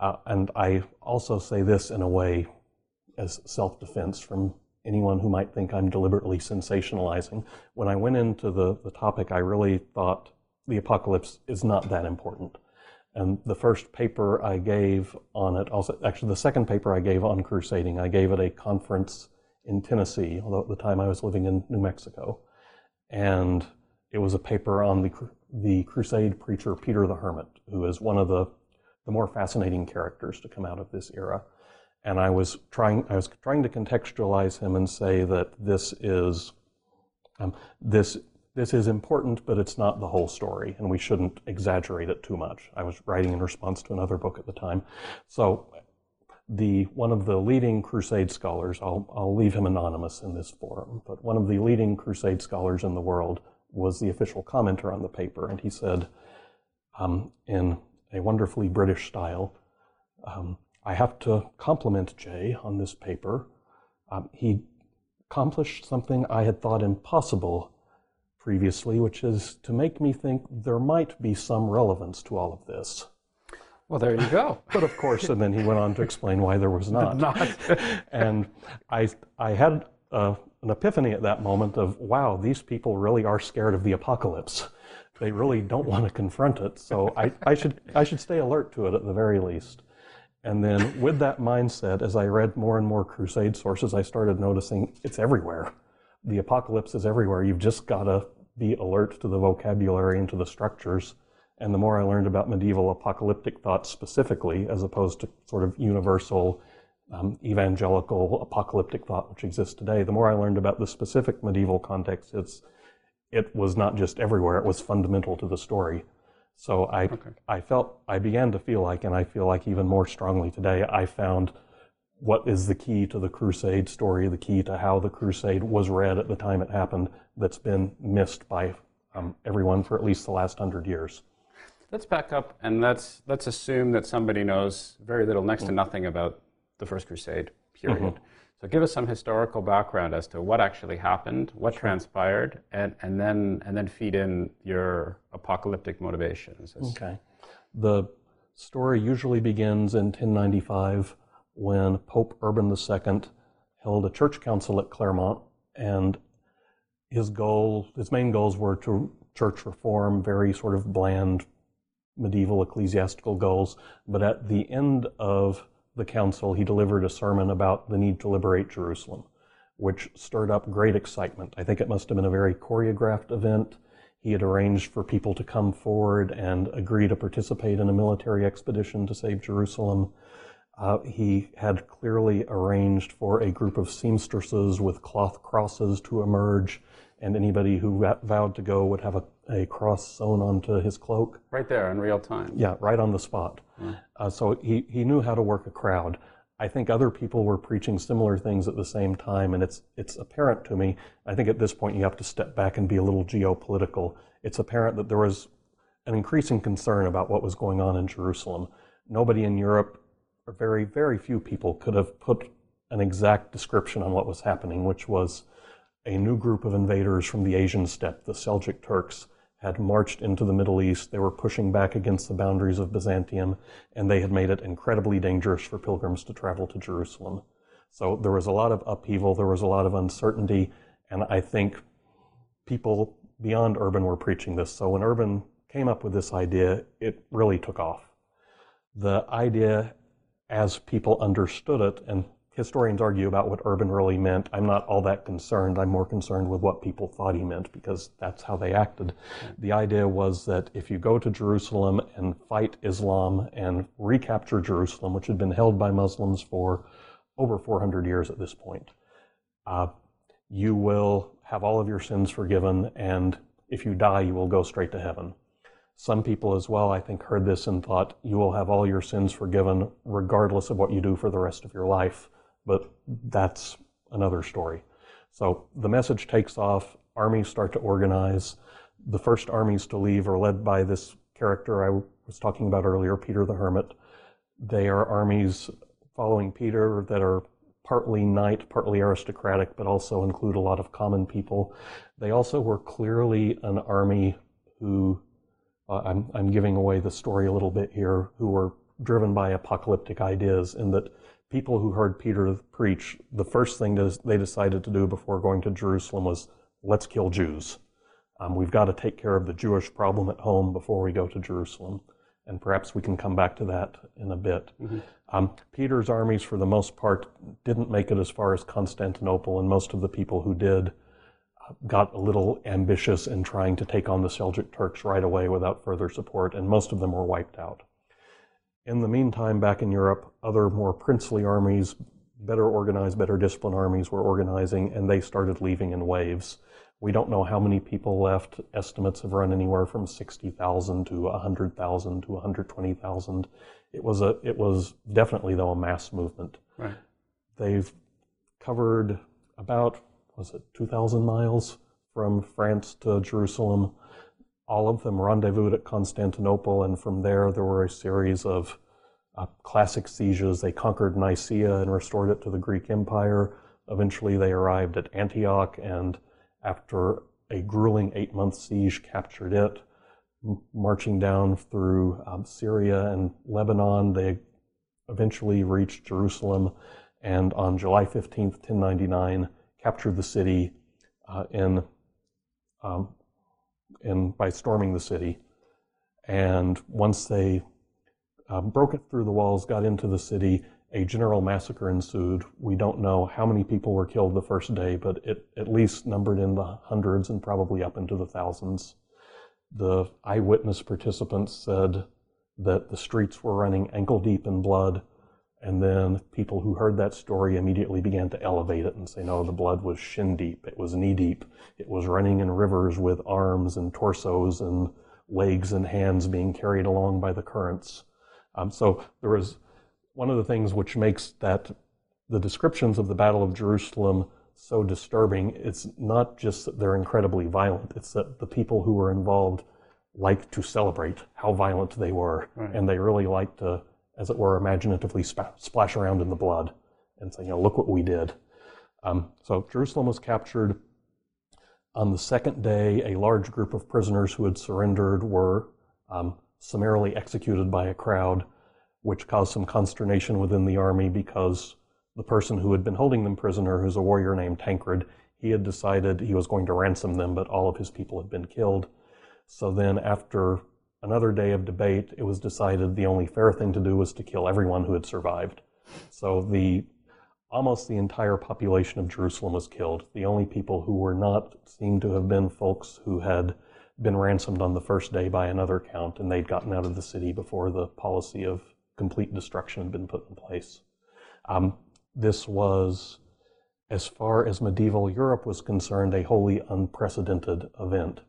Uh, and I also say this in a way as self defense from anyone who might think I'm deliberately sensationalizing. When I went into the, the topic, I really thought the apocalypse is not that important. And the first paper I gave on it, also actually the second paper I gave on crusading, I gave at a conference in Tennessee, although at the time I was living in New Mexico. And it was a paper on the, the crusade preacher Peter the Hermit, who is one of the, the more fascinating characters to come out of this era. And I was trying, I was trying to contextualize him and say that this is, um, this this is important, but it's not the whole story, and we shouldn't exaggerate it too much. I was writing in response to another book at the time. So, the one of the leading crusade scholars, I'll, I'll leave him anonymous in this forum, but one of the leading crusade scholars in the world was the official commenter on the paper, and he said, um, in a wonderfully British style, um, I have to compliment Jay on this paper. Um, he accomplished something I had thought impossible previously, which is to make me think there might be some relevance to all of this. Well, there you go. but of course, and then he went on to explain why there was not. not. and I, I had uh, an epiphany at that moment of, wow, these people really are scared of the apocalypse. They really don't want to confront it. So I, I, should, I should stay alert to it at the very least. And then with that mindset, as I read more and more crusade sources, I started noticing it's everywhere the apocalypse is everywhere. You've just got to be alert to the vocabulary and to the structures. And the more I learned about medieval apocalyptic thought specifically, as opposed to sort of universal um, evangelical apocalyptic thought which exists today, the more I learned about the specific medieval context, it's, it was not just everywhere, it was fundamental to the story. So I, okay. I felt, I began to feel like, and I feel like even more strongly today, I found what is the key to the crusade story, the key to how the crusade was read at the time it happened, that's been missed by um, everyone for at least the last hundred years. Let's back up and let's let's assume that somebody knows very little, next to mm-hmm. nothing about the First Crusade. Period. Mm-hmm. So give us some historical background as to what actually happened, what transpired, and, and then and then feed in your apocalyptic motivations. Okay. The story usually begins in 1095 when Pope Urban II held a church council at Clermont, and his goal, his main goals were to church reform, very sort of bland medieval ecclesiastical goals. But at the end of the council, he delivered a sermon about the need to liberate Jerusalem, which stirred up great excitement. I think it must have been a very choreographed event. He had arranged for people to come forward and agree to participate in a military expedition to save Jerusalem. Uh, he had clearly arranged for a group of seamstresses with cloth crosses to emerge, and anybody who vowed to go would have a, a cross sewn onto his cloak. Right there in real time. Yeah, right on the spot. Mm. Uh, so he, he knew how to work a crowd. I think other people were preaching similar things at the same time, and it's it's apparent to me. I think at this point you have to step back and be a little geopolitical. It's apparent that there was an increasing concern about what was going on in Jerusalem. Nobody in Europe or very, very few people could have put an exact description on what was happening, which was a new group of invaders from the Asian steppe, the Seljuk Turks, had marched into the Middle East. They were pushing back against the boundaries of Byzantium, and they had made it incredibly dangerous for pilgrims to travel to Jerusalem. So there was a lot of upheaval, there was a lot of uncertainty, and I think people beyond Urban were preaching this. So when Urban came up with this idea, it really took off. The idea as people understood it, and historians argue about what urban really meant. I'm not all that concerned. I'm more concerned with what people thought he meant because that's how they acted. The idea was that if you go to Jerusalem and fight Islam and recapture Jerusalem, which had been held by Muslims for over 400 years at this point, uh, you will have all of your sins forgiven, and if you die, you will go straight to heaven. Some people as well, I think, heard this and thought, you will have all your sins forgiven regardless of what you do for the rest of your life. But that's another story. So the message takes off, armies start to organize. The first armies to leave are led by this character I was talking about earlier, Peter the Hermit. They are armies following Peter that are partly knight, partly aristocratic, but also include a lot of common people. They also were clearly an army who uh, I'm, I'm giving away the story a little bit here, who were driven by apocalyptic ideas, and that people who heard Peter preach, the first thing they decided to do before going to Jerusalem was, let's kill Jews. Um, we've got to take care of the Jewish problem at home before we go to Jerusalem. And perhaps we can come back to that in a bit. Mm-hmm. Um, Peter's armies, for the most part, didn't make it as far as Constantinople, and most of the people who did got a little ambitious in trying to take on the Seljuk Turks right away without further support, and most of them were wiped out. In the meantime, back in Europe, other more princely armies, better organized, better disciplined armies were organizing, and they started leaving in waves. We don't know how many people left. Estimates have run anywhere from 60,000 to 100,000 to 120,000. It was a, it was definitely though a mass movement. Right. They've covered about was it 2,000 miles from France to Jerusalem. All of them rendezvoused at Constantinople, and from there there were a series of uh, classic sieges. They conquered Nicaea and restored it to the Greek Empire. Eventually, they arrived at Antioch, and after a grueling eight month siege, captured it. Marching down through um, Syria and Lebanon, they eventually reached Jerusalem, and on July 15th, 1099, captured the city uh, in, um, in, by storming the city. And once they um, broke it through the walls, got into the city, a general massacre ensued. We don't know how many people were killed the first day, but it at least numbered in the hundreds and probably up into the thousands. The eyewitness participants said that the streets were running ankle deep in blood and then people who heard that story immediately began to elevate it and say, no, the blood was shin deep. It was knee deep. It was running in rivers with arms and torsos and legs and hands being carried along by the currents. Um, so there was one of the things which makes that the descriptions of the Battle of Jerusalem so disturbing. It's not just that they're incredibly violent. It's that the people who were involved like to celebrate how violent they were. Right. And they really like to as it were, imaginatively sp- splash around in the blood and say, you know, look what we did. Um, so Jerusalem was captured. On the second day, a large group of prisoners who had surrendered were um, summarily executed by a crowd, which caused some consternation within the army because the person who had been holding them prisoner, who's a warrior named Tancred, he had decided he was going to ransom them, but all of his people had been killed. So then, after another day of debate, it was decided the only fair thing to do was to kill everyone who had survived. So the almost the entire population of Jerusalem was killed. The only people who were not seemed to have been folks who had been ransomed on the first day by another count, and they'd gotten out of the city before the policy of complete destruction had been put in place. Um, this was, as far as medieval Europe was concerned, a wholly unprecedented event.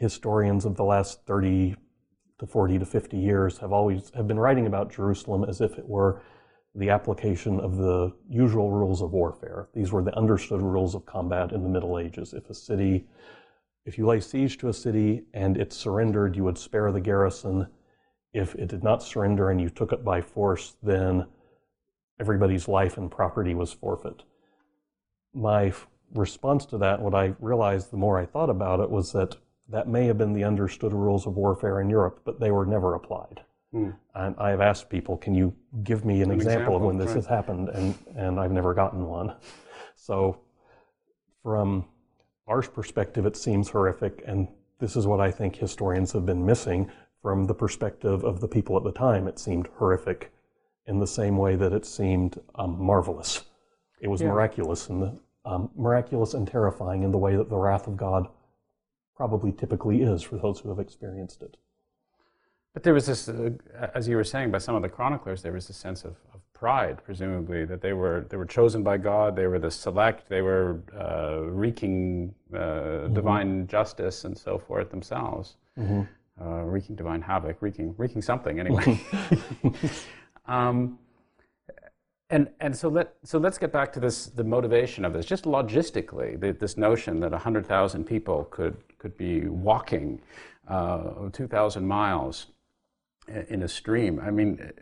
Historians of the last 30 to 40 to 50 years have always have been writing about Jerusalem as if it were the application of the usual rules of warfare. These were the understood rules of combat in the Middle Ages. If a city, if you lay siege to a city and it surrendered, you would spare the garrison. If it did not surrender and you took it by force, then everybody's life and property was forfeit. My response to that, what I realized the more I thought about it, was that that may have been the understood rules of warfare in Europe, but they were never applied. Hmm. And I have asked people, can you give me an, an example, example, of when this right. has happened? And, and I've never gotten one. So, from our perspective, it seems horrific. And this is what I think historians have been missing from the perspective of the people at the time. It seemed horrific in the same way that it seemed um, marvelous. It was yeah. miraculous and um, miraculous and terrifying in the way that the wrath of God probably typically is for those who have experienced it. But there was this, uh, as you were saying, by some of the chroniclers, there was a sense of, of, pride, presumably, that they were they were chosen by God. They were the select. They were uh, wreaking uh, mm-hmm. divine justice and so forth themselves, mm-hmm. Uh, wreaking divine havoc, wreaking wreaking something anyway. um, and and so let so let's get back to this the motivation of this just logistically the, this notion that hundred thousand people could could be walking uh, two thousand miles in a stream. I mean,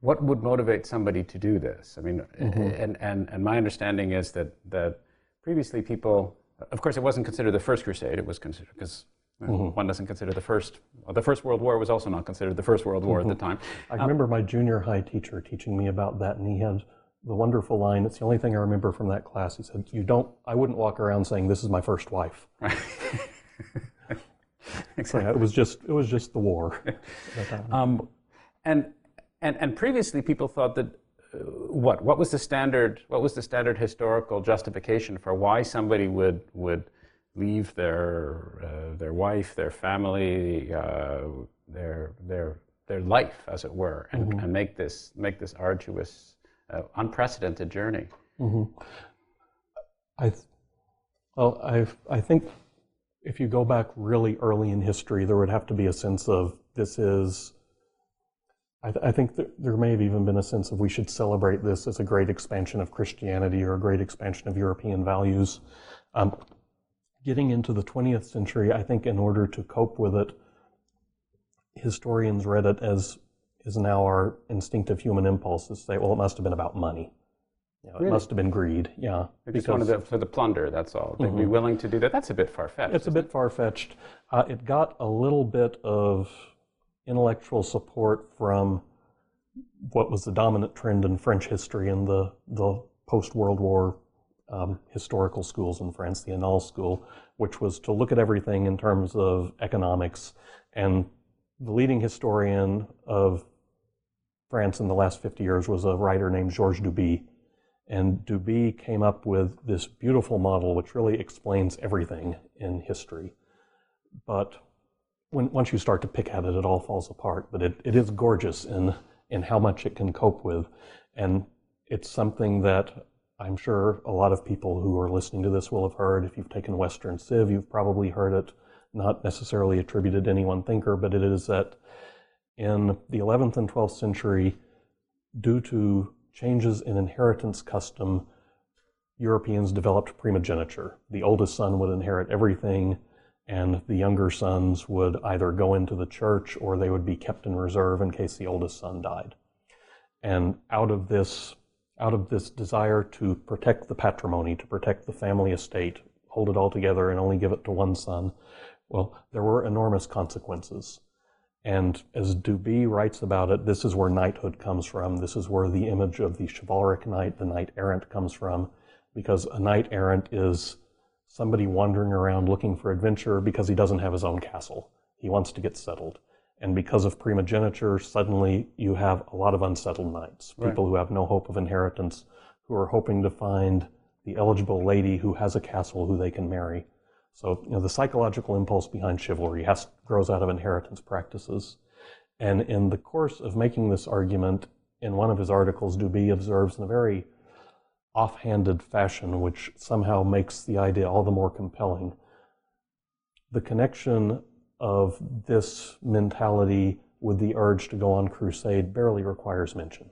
what would motivate somebody to do this? I mean, mm-hmm. and, and, and my understanding is that, that previously people, of course, it wasn't considered the first crusade, it was considered, because mm-hmm. one doesn't consider the first, well, the First World War was also not considered the First World War mm-hmm. at the mm-hmm. time. I um, remember my junior high teacher teaching me about that, and he had the wonderful line. It's the only thing I remember from that class. He said, "You don't. I wouldn't walk around saying this is my first wife." exactly. So, it was just it was just the war. um, and and and previously people thought that uh, what what was the standard what was the standard historical justification for why somebody would would leave their uh, their wife, their family, uh, their their their life, as it were, and, mm-hmm. and make this make this arduous, uh, unprecedented journey. Mm-hmm. I, well, I I think if you go back really early in history, there would have to be a sense of this is. I, th- I think there may have even been a sense of we should celebrate this as a great expansion of Christianity or a great expansion of European values. Um, getting into the 20th century, I think in order to cope with it, historians read it as is now our instinctive human impulse to say, well, it must have been about money. You know, really? It must have been greed, yeah. They just wanted for the plunder, that's all. They'd mm-hmm. be willing to do that. That's a bit far fetched. It's a bit far fetched. Uh, it got a little bit of intellectual support from what was the dominant trend in French history in the, the post World War um, historical schools in France, the Annales School, which was to look at everything in terms of economics. And the leading historian of France in the last 50 years was a writer named Georges Duby and Duby came up with this beautiful model which really explains everything in history. But when, once you start to pick at it, it all falls apart. But it, it is gorgeous in, in how much it can cope with. And it's something that I'm sure a lot of people who are listening to this will have heard. If you've taken Western Civ, you've probably heard it, not necessarily attributed to any one thinker, but it is that in the 11th and 12th century, due to changes in inheritance custom, Europeans developed primogeniture. The oldest son would inherit everything, and the younger sons would either go into the church or they would be kept in reserve in case the oldest son died. And out of this, out of this desire to protect the patrimony, to protect the family estate, hold it all together and only give it to one son, well, there were enormous consequences. And as Duby writes about it, this is where knighthood comes from. This is where the image of the chivalric knight, the knight errant, comes from. because a knight errant is somebody wandering around looking for adventure because he doesn't have his own castle. He wants to get settled. And because of primogeniture, suddenly you have a lot of unsettled knights, people who have no hope of inheritance, who are hoping to find the eligible lady who has a castle who they can marry. So, you know, the psychological impulse behind chivalry has, grows out of inheritance practices. And in the course of making this argument, in one of his articles, Duby observes in a very offhanded fashion, which somehow makes the idea all the more compelling. The connection of this mentality with the urge to go on crusade barely requires mention.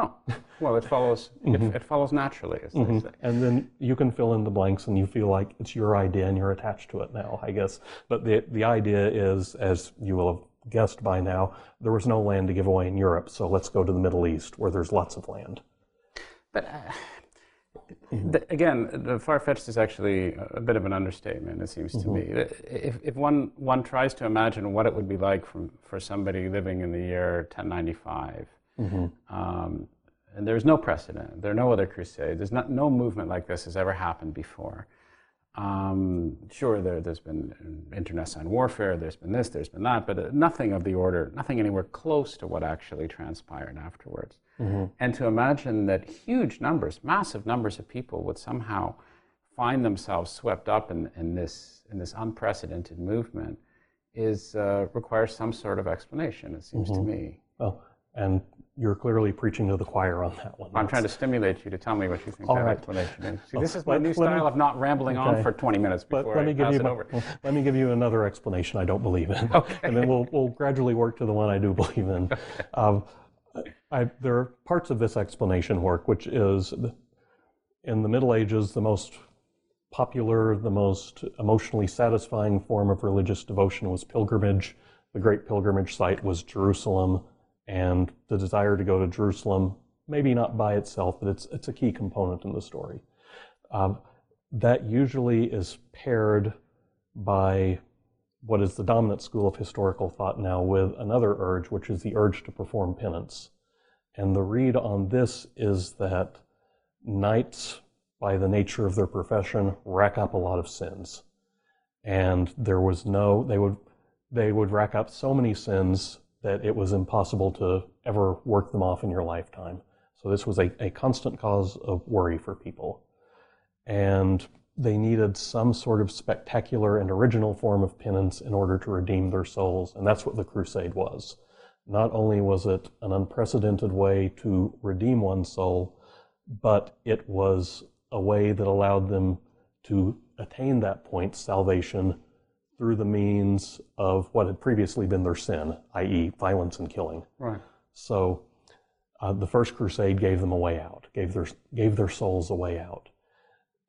Oh, well, it follows. it, mm-hmm. it, follows naturally, as they mm-hmm. say. And then you can fill in the blanks, and you feel like it's your idea, and you're attached to it now, I guess. But the the idea is, as you will have guessed by now, there was no land to give away in Europe, so let's go to the Middle East, where there's lots of land. But uh, mm-hmm. the, again, the far fetched is actually a bit of an understatement, it seems to me. If, if one, one tries to imagine what it would be like from, for somebody living in the year 1095, um, and there's no precedent, there are no other crusades, there's not, no movement like this has ever happened before. Um, sure, there, has been internecine warfare, there's been this, there's been that, but nothing of the order, nothing anywhere close to what actually transpired afterwards. Mm-hmm. And to imagine that huge numbers, massive numbers of people would somehow find themselves swept up in, in, this, in this unprecedented movement is, uh, requires some sort of explanation, it seems mm-hmm. to me. Well, and you're clearly preaching to the choir on that one. I'm trying to stimulate you to tell me what you think All that right. explanation is. See, this is my new style me, of not rambling okay. on for 20 minutes before but let me I give pass you it my, over. Well, let me give you another explanation I don't believe in, okay. and then we'll, we'll gradually work to the one I do believe in. Okay. Um, I, there are parts of this explanation work, which is in the Middle Ages, the most popular, the most emotionally satisfying form of religious devotion was pilgrimage. The great pilgrimage site was Jerusalem and the desire to go to Jerusalem, maybe not by itself, but it's, it's a key component in the story. Um, that usually is paired by what is the dominant school of historical thought now with another urge, which is the urge to perform penance. And the read on this is that knights, by the nature of their profession, rack up a lot of sins. And there was no, they would, they would rack up so many sins that it was impossible to ever work them off in your lifetime. So this was a, a constant cause of worry for people. And they needed some sort of spectacular and original form of penance in order to redeem their souls. And that's what the crusade was. Not only was it an unprecedented way to redeem one's soul, but it was a way that allowed them to attain that point, salvation, through the means of what had previously been their sin, i.e., violence and killing. Right. So uh, the First Crusade gave them a way out, gave their, gave their souls a way out.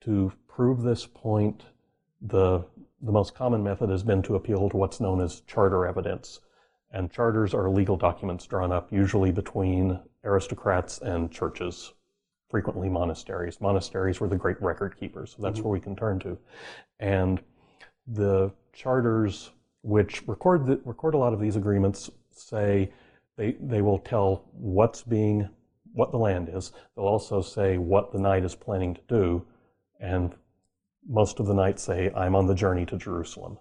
To prove this point, the, the most common method has been to appeal to what's known as charter evidence. And charters are legal documents drawn up usually between aristocrats and churches, frequently monasteries. Monasteries were the great record keepers, so that's mm-hmm. where we can turn to. And the charters which record the, record a lot of these agreements say they they will tell what's being what the land is. They'll also say what the knight is planning to do, and most of the knights say, "I'm on the journey to Jerusalem,"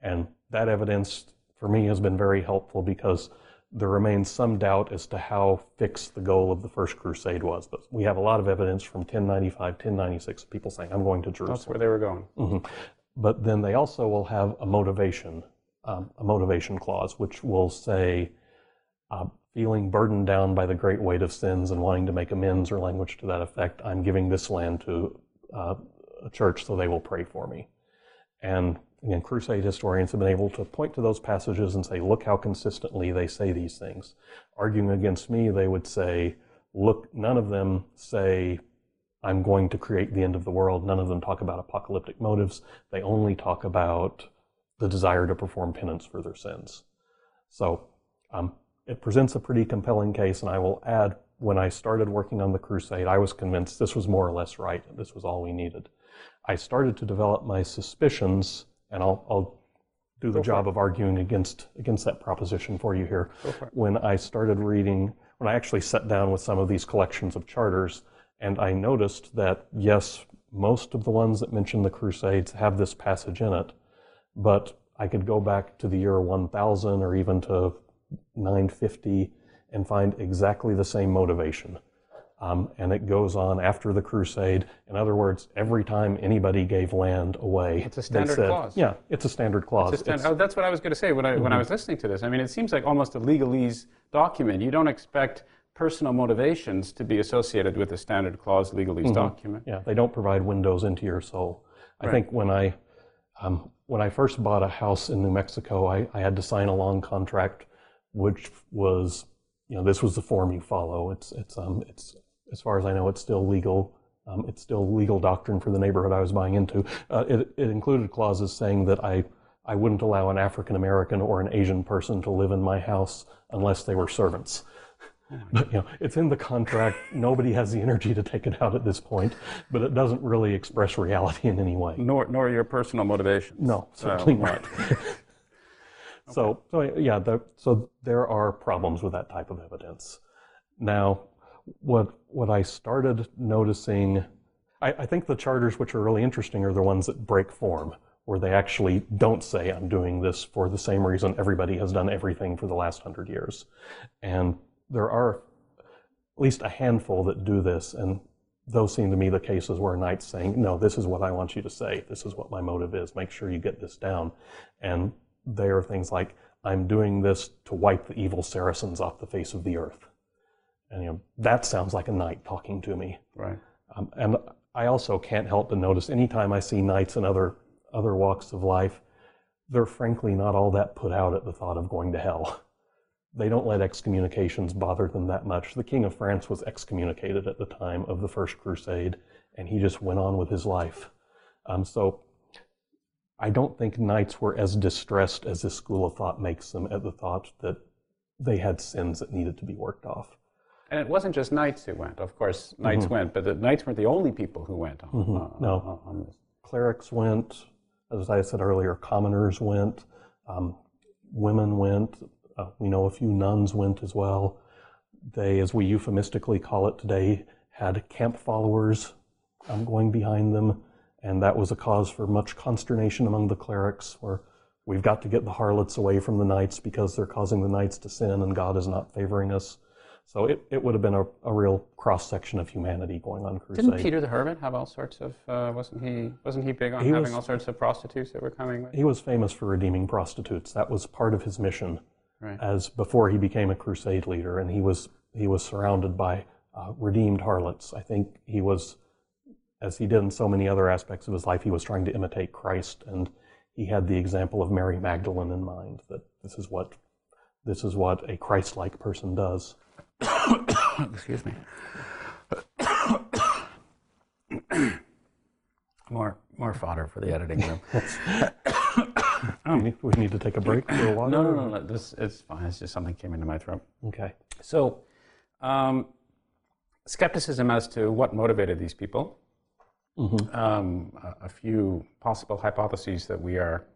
and that evidence for me has been very helpful because there remains some doubt as to how fixed the goal of the First Crusade was. But we have a lot of evidence from 1095, 1096, people saying, I'm going to Jerusalem. That's where they were going. Mm-hmm but then they also will have a motivation, um, a motivation clause, which will say, uh, feeling burdened down by the great weight of sins and wanting to make amends or language to that effect, I'm giving this land to uh, a church so they will pray for me. And again, crusade historians have been able to point to those passages and say, look how consistently they say these things. Arguing against me, they would say, look, none of them say I'm going to create the end of the world. None of them talk about apocalyptic motives. They only talk about the desire to perform penance for their sins. So um, it presents a pretty compelling case, and I will add, when I started working on the crusade, I was convinced this was more or less right. This was all we needed. I started to develop my suspicions, and I'll, I'll do the Go job of arguing against against that proposition for you here. When I started reading, when I actually sat down with some of these collections of charters And I noticed that, yes, most of the ones that mention the Crusades have this passage in it, but I could go back to the year 1000 or even to 950 and find exactly the same motivation. Um, and it goes on after the crusade. In other words, every time anybody gave land away, It's a standard said- clause. Yeah, it's a standard clause. Just- It's- oh, that's what I was going to say when I, when I was listening to this. I mean, it seems like almost a legalese document. You don't expect personal motivations to be associated with a standard clause legalese document. Yeah, they don't provide windows into your soul. I think when I um, when I first bought a house in New Mexico, I, I had to sign a long contract, which was, you know, this was the form you follow. It's it's um it's as far as I know, it's still legal. Um, it's still legal doctrine for the neighborhood I was buying into. Uh, it, it included clauses saying that I I wouldn't allow an African American or an Asian person to live in my house unless they were servants. But you know, it's in the contract. Nobody has the energy to take it out at this point, but it doesn't really express reality in any way. Nor, nor your personal motivation No, certainly Um, not. So, so yeah, the, so there are problems with that type of evidence. Now, what what I started noticing, I, I think the charters which are really interesting are the ones that break form, where they actually don't say I'm doing this for the same reason everybody has done everything for the last hundred years, and there are at least a handful that do this, and those seem to me the cases where a knight's saying, no, this is what I want you to say. This is what my motive is. Make sure you get this down. And they are things like, I'm doing this to wipe the evil Saracens off the face of the earth. And you know, that sounds like a knight talking to me. Right. Um, and I also can't help but notice anytime I see knights in other other walks of life, they're frankly not all that put out at the thought of going to hell. They don't let excommunications bother them that much. The King of France was excommunicated at the time of the First Crusade, and he just went on with his life. Um, so I don't think knights were as distressed as this school of thought makes them at the thought that they had sins that needed to be worked off. And it wasn't just knights who went. Of course, knights went, but the knights weren't the only people who went on, uh, No. on this. clerics went, as I said earlier, commoners went, um, women went. Uh, we know a few nuns went as well. They, as we euphemistically call it today, had camp followers um, going behind them, and that was a cause for much consternation among the clerics. Where we've got to get the harlots away from the knights because they're causing the knights to sin, and God is not favoring us. So it, it would have been a, a real cross section of humanity going on crusade. Didn't Peter the Hermit have all sorts of? Uh, wasn't he? Wasn't he big on He having was- all sorts of prostitutes that were coming? With? He was famous for redeeming prostitutes. That was part of his mission Right. as before he became a crusade leader, and he was he was surrounded by uh, redeemed harlots. I think he was, as he did in so many other aspects of his life, he was trying to imitate Christ, and he had the example of Mary Magdalene in mind. That this is what this is what a Christ-like person does. Excuse me. more more fodder for the editing room. We, need, we need to take a break for a while. no, no, no, no. This it's fine. It's just something came into my throat. Okay. So, um, skepticism as to what motivated these people. Um, a, a few possible hypotheses that we are,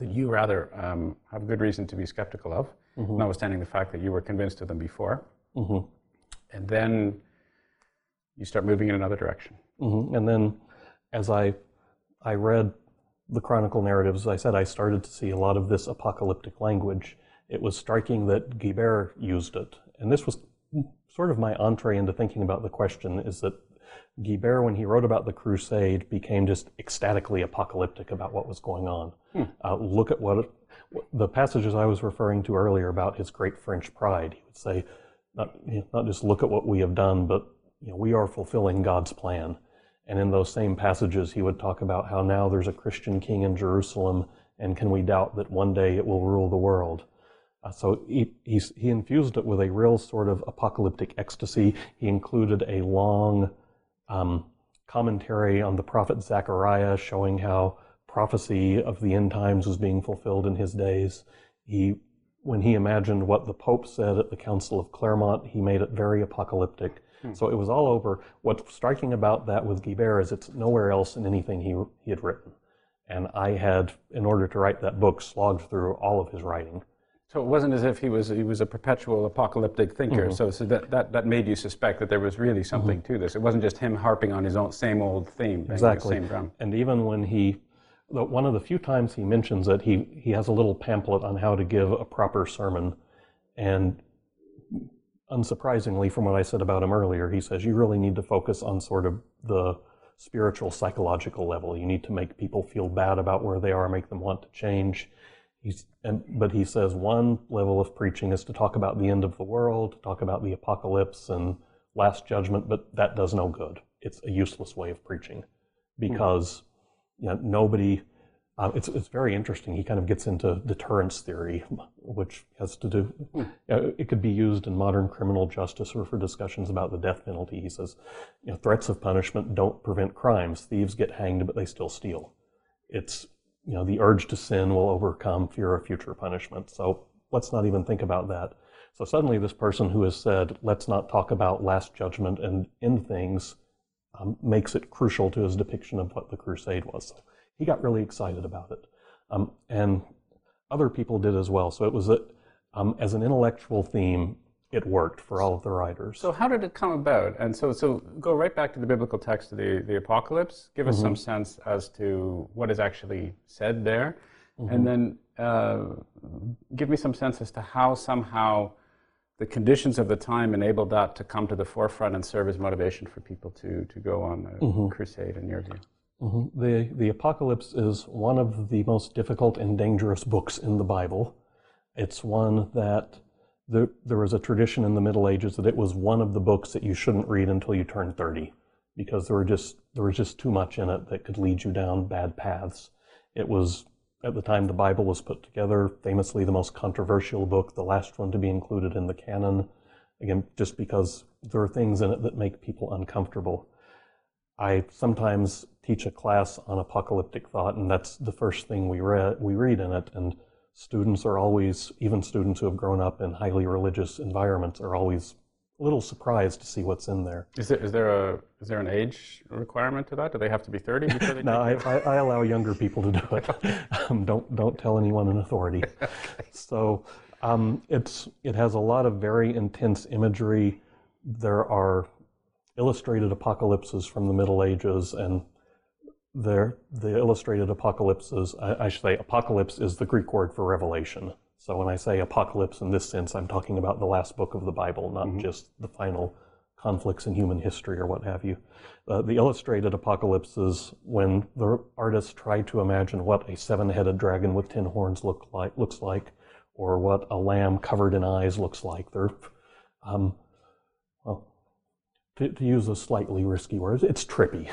that you rather um, have good reason to be skeptical of, notwithstanding the fact that you were convinced of them before. And then you start moving in another direction. hmm And then, as I I read the chronicle narratives, as I said I started to see a lot of this apocalyptic language. It was striking that Guibert used it, and this was sort of my entree into thinking about the question: is that Guibert, when he wrote about the Crusade, became just ecstatically apocalyptic about what was going on. Uh, look at what the passages I was referring to earlier about his great French pride. He would say, not, not just look at what we have done, but you know, we are fulfilling God's plan. And in those same passages, he would talk about how now there's a Christian king in Jerusalem, and can we doubt that one day it will rule the world? Uh, so he, he's, he infused it with a real sort of apocalyptic ecstasy. He included a long um, commentary on the prophet Zechariah, showing how prophecy of the end times was being fulfilled in his days. He, when he imagined what the Pope said at the Council of Clermont, he made it very apocalyptic. So it was all over. What's striking about that with Guibert is it's nowhere else in anything he, he had written. And I had, in order to write that book, slogged through all of his writing. So it wasn't as if he was he was a perpetual apocalyptic thinker. Mm-hmm. So, so that, that, that made you suspect that there was really something to this. It wasn't just him harping on his own same old theme, the Exactly. same drum. And even when he, the, one of the few times he mentions it, he, he has a little pamphlet on how to give a proper sermon. And unsurprisingly, from what I said about him earlier, he says you really need to focus on sort of the spiritual, psychological level. You need to make people feel bad about where they are, make them want to change. He's, and, but he says one level of preaching is to talk about the end of the world, to talk about the apocalypse and last judgment, but that does no good. It's a useless way of preaching hmm. because you know, nobody. Uh, it's it's very interesting. He kind of gets into deterrence theory, which has to do. you know, it could be used in modern criminal justice or for discussions about the death penalty. He says, you know, threats of punishment don't prevent crimes. Thieves get hanged, but they still steal. It's you know the urge to sin will overcome fear of future punishment. So let's not even think about that. So suddenly, this person who has said, "Let's not talk about last judgment and end things," um, makes it crucial to his depiction of what the crusade was. He got really excited about it, um, and other people did as well. So it was a, um, as an intellectual theme, it worked for all of the writers. So how did it come about? And so, so go right back to the biblical text of the, the apocalypse. Give us some sense as to what is actually said there, and then uh, give me some sense as to how somehow the conditions of the time enabled that to come to the forefront and serve as motivation for people to to go on a crusade. In your view, Mhm. The the Apocalypse is one of the most difficult and dangerous books in the Bible. It's one that there, there was a tradition in the Middle Ages that it was one of the books that you shouldn't read until you turn 30 because there were just there was just too much in it that could lead you down bad paths. It was at the time the Bible was put together, famously the most controversial book, the last one to be included in the canon. Again, just because there are things in it that make people uncomfortable. I sometimes teach a class on apocalyptic thought, and that's the first thing we read we read in it. And students are always, even students who have grown up in highly religious environments, are always a little surprised to see what's in there. is there is there a is there an age requirement to that? Do they have to be thirty before they? No, I, I, I allow younger people to do it. Um, don't don't tell anyone in authority. So um, it's it has a lot of very intense imagery. There are illustrated apocalypses from the Middle Ages, and there the illustrated apocalypses. I, I should say apocalypse is the Greek word for revelation. So when I say apocalypse in this sense, I'm talking about the last book of the Bible, not just the final conflicts in human history or what have you. Uh, the illustrated apocalypse is when the artists try to imagine what a seven-headed dragon with ten horns look like, looks like, or what a lamb covered in eyes looks like. They're, um, well, to, to use a slightly risky word, it's trippy.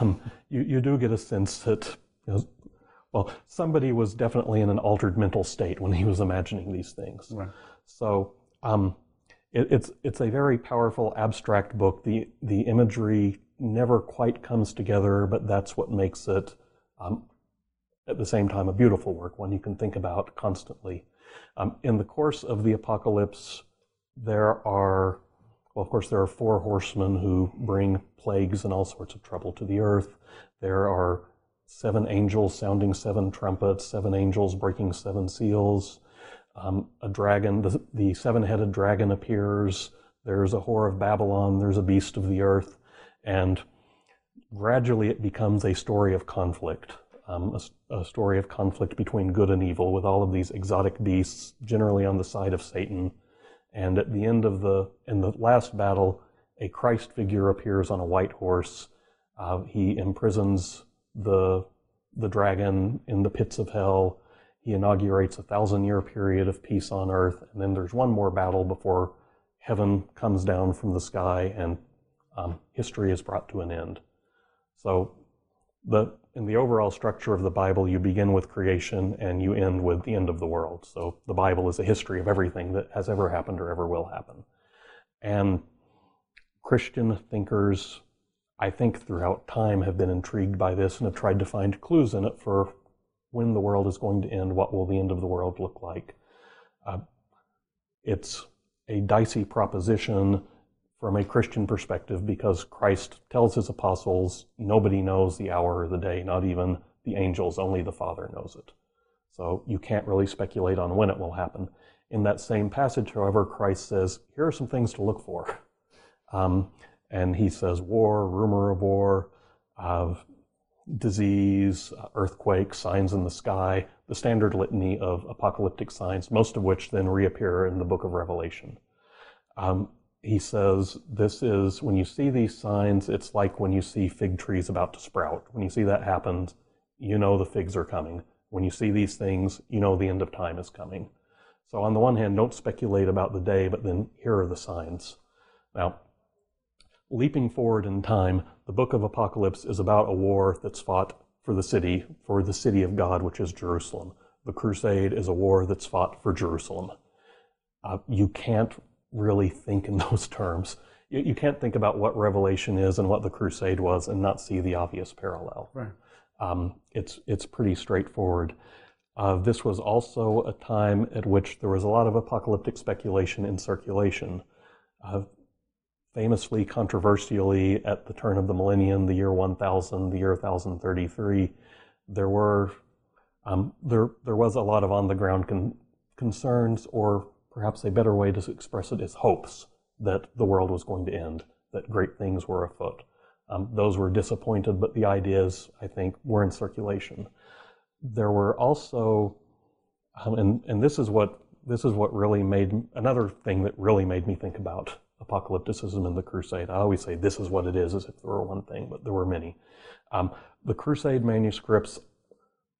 Um, you, you do get a sense that, you know, well, somebody was definitely in an altered mental state when he was imagining these things. Right. So um, it, it's it's a very powerful abstract book. The the imagery never quite comes together, but that's what makes it um, at the same time a beautiful work, one you can think about constantly. Um, in the course of the apocalypse, there are well, of course, there are four horsemen who bring plagues and all sorts of trouble to the earth. There are seven angels sounding seven trumpets, seven angels breaking seven seals. Um, a dragon, the, the seven headed dragon appears. There's a whore of Babylon. There's a beast of the earth. And gradually it becomes a story of conflict, um, a, a story of conflict between good and evil, with all of these exotic beasts, generally on the side of Satan. And at the end of the, in the last battle, a Christ figure appears on a white horse. Uh, he imprisons the, the dragon in the pits of hell. He inaugurates a thousand year period of peace on earth. And then there's one more battle before heaven comes down from the sky and um, history is brought to an end. So, the, in the overall structure of the Bible, you begin with creation and you end with the end of the world. So, the Bible is a history of everything that has ever happened or ever will happen. And Christian thinkers, I think, throughout time have been intrigued by this and have tried to find clues in it for when the world is going to end, what will the end of the world look like. Uh, it's a dicey proposition from a Christian perspective because Christ tells his apostles nobody knows the hour or the day, not even the angels, only the Father knows it. So you can't really speculate on when it will happen. In that same passage, however, Christ says, here are some things to look for. Um, and he says, war, rumor of war, uh, disease, earthquake, signs in the sky, the standard litany of apocalyptic signs, most of which then reappear in the book of Revelation. Um, he says, This is when you see these signs, it's like when you see fig trees about to sprout. When you see that happen, you know the figs are coming. When you see these things, you know the end of time is coming. So, on the one hand, don't speculate about the day, but then here are the signs. Now, leaping forward in time, the book of Apocalypse is about a war that's fought for the city, for the city of God, which is Jerusalem. The crusade is a war that's fought for Jerusalem. Uh, you can't really think in those terms. You, you, can't think about what Revelation is and what the crusade was and not see the obvious parallel. Right. Um, it's, it's pretty straightforward. Uh, this was also a time at which there was a lot of apocalyptic speculation in circulation. Uh, famously, controversially, at the turn of the millennium, the year 1000, the year 1033, there were um, there there was a lot of on the ground con- concerns, or perhaps a better way to express it is hopes that the world was going to end, that great things were afoot. Um, those were disappointed, but the ideas, I think, were in circulation. There were also, um, and and this is what this is what really made another thing that really made me think about apocalypticism and the crusade. I always say this is what it is, as if there were one thing, but there were many. Um, the crusade manuscripts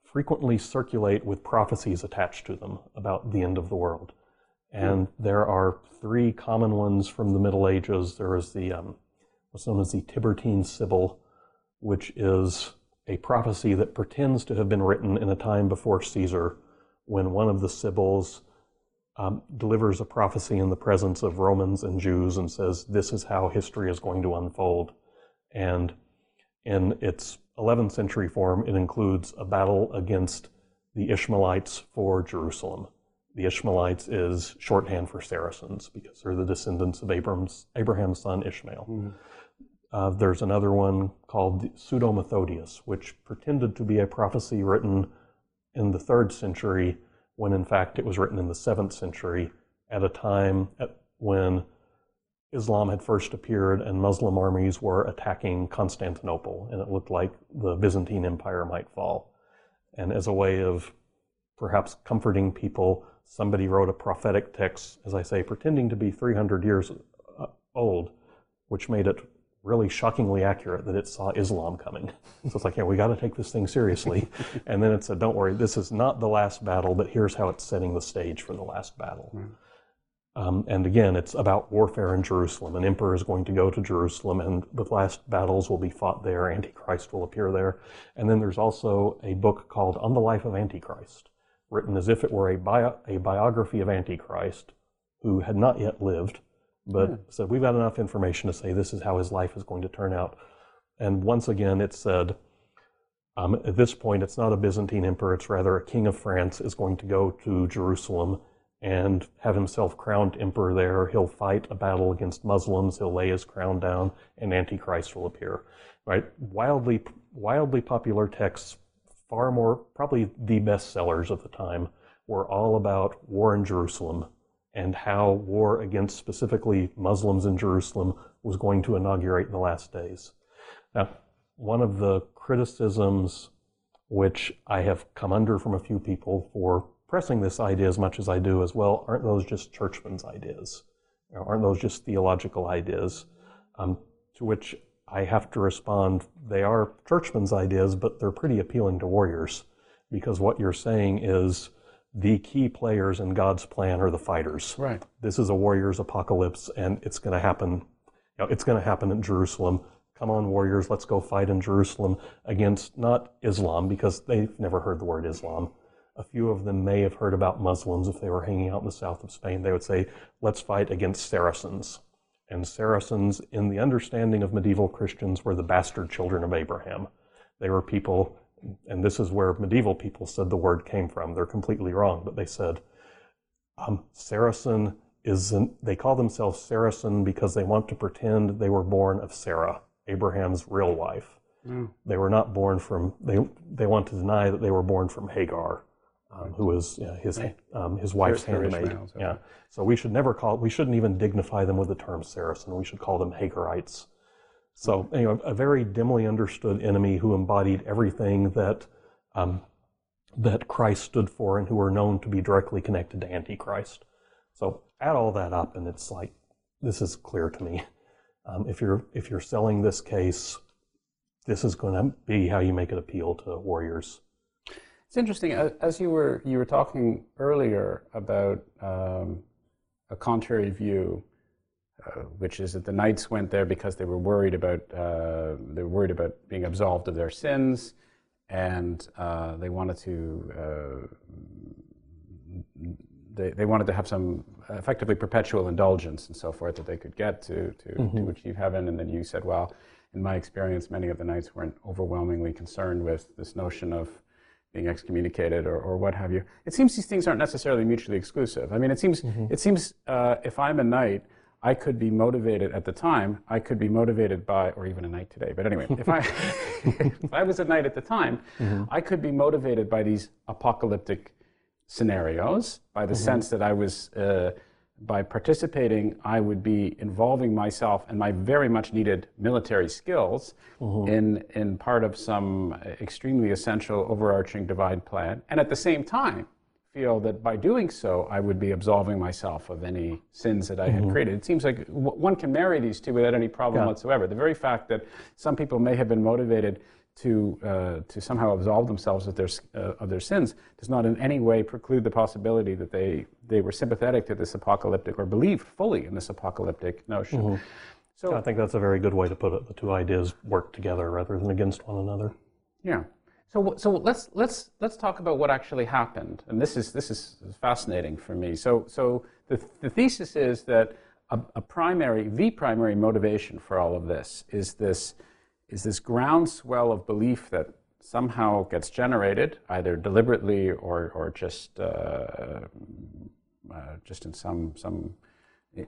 frequently circulate with prophecies attached to them about the end of the world. And there are three common ones from the Middle Ages. There is the um, what's known as the Tiburtine Sibyl, which is a prophecy that pretends to have been written in a time before Caesar, when one of the Sibyls um, delivers a prophecy in the presence of Romans and Jews and says, This is how history is going to unfold. And in its 11th century form, it includes a battle against the Ishmaelites for Jerusalem. The Ishmaelites is shorthand for Saracens because they're the descendants of Abraham's, Abraham's son Ishmael. Mm. Uh, there's another one called Pseudo Methodius, which pretended to be a prophecy written in the third century when in fact it was written in the 7th century at a time at when Islam had first appeared and Muslim armies were attacking Constantinople, and it looked like the Byzantine Empire might fall. And as a way of perhaps comforting people, somebody wrote a prophetic text, as I say, pretending to be 300 years uh, old, which made it really shockingly accurate that it saw Islam coming. so it's like, yeah, we got to take this thing seriously. and then it said, don't worry, this is not the last battle, but here's how it's setting the stage for the last battle. Right. Um, and again, it's about warfare in Jerusalem. An emperor is going to go to Jerusalem, and the last battles will be fought there. Antichrist will appear there. And then there's also a book called On the Life of Antichrist, written as if it were a, bio- a biography of Antichrist who had not yet lived but yeah. said we've got enough information to say this is how his life is going to turn out. And once again, it said um, at this point, it's not a Byzantine emperor; it's rather a king of France is going to go to Jerusalem and have himself crowned emperor there. He'll fight a battle against Muslims. He'll lay his crown down, and Antichrist will appear. Right? Wildly, wildly popular texts, far more, probably the best sellers of the time, were all about war in Jerusalem and how war against specifically Muslims in Jerusalem was going to inaugurate in the last days. Now, one of the criticisms which I have come under from a few people for pressing this idea as much as I do as well, aren't those just churchmen's ideas? Aren't those just theological ideas? Um, to which I have to respond, they are churchmen's ideas, but they're pretty appealing to warriors because what you're saying is the key players in God's plan are the fighters. Right. This is a warrior's apocalypse, and it's going to happen. You know, it's going to happen in Jerusalem. Come on, warriors, let's go fight in Jerusalem against not Islam because they've never heard the word Islam. A few of them may have heard about Muslims if they were hanging out in the south of Spain. They would say, let's fight against Saracens. And Saracens, in the understanding of medieval Christians, were the bastard children of Abraham. They were people and this is where medieval people said the word came from. They're completely wrong, but they said um, Saracen is, an, they call themselves Saracen because they want to pretend they were born of Sarah, Abraham's real wife. Mm. They were not born from, they, they want to deny that they were born from Hagar, um, who was you know, his um, his wife's handmaid. Ishmaels, okay. Yeah. So we should never call. We shouldn't even dignify them with the term Saracen. We should call them Hagarites. So anyway, a very dimly understood enemy who embodied everything that um, that Christ stood for, and who were known to be directly connected to Antichrist. So add all that up, and it's like this is clear to me. Um, if you're if you're selling this case, this is going to be how you make it appeal to warriors. It's interesting as you were you were talking earlier about um, a contrary view, uh, which is that the knights went there because they were worried about uh, they were worried about being absolved of their sins, and uh, they wanted to uh, they, they wanted to have some effectively perpetual indulgence and so forth that they could get to to, to achieve heaven. And then you said, well, in my experience, many of the knights weren't overwhelmingly concerned with this notion of being excommunicated or, or what have you. It seems these things aren't necessarily mutually exclusive. I mean, it seems it seems uh, if I'm a knight, I could be motivated at the time. I could be motivated by, or even a knight today. But anyway, if I if I was a knight at the time, I could be motivated by these apocalyptic scenarios, by the sense that I was, uh, by participating, I would be involving myself and my very much needed military skills mm-hmm. in, in part of some extremely essential overarching divide plan. And at the same time, feel that by doing so, I would be absolving myself of any sins that I had mm-hmm. created. It seems like w- one can marry these two without any problem whatsoever. The very fact that some people may have been motivated to uh, to somehow absolve themselves of their uh, of their sins does not in any way preclude the possibility that they they were sympathetic to this apocalyptic or believed fully in this apocalyptic notion. So I think that's a very good way to put it. The two ideas work together rather than against one another. Yeah. So, so let's let's let's talk about what actually happened, and this is this is fascinating for me. So, so the the thesis is that a, a primary, the primary motivation for all of this is this is this groundswell of belief that somehow gets generated, either deliberately or or just uh, uh, just in some some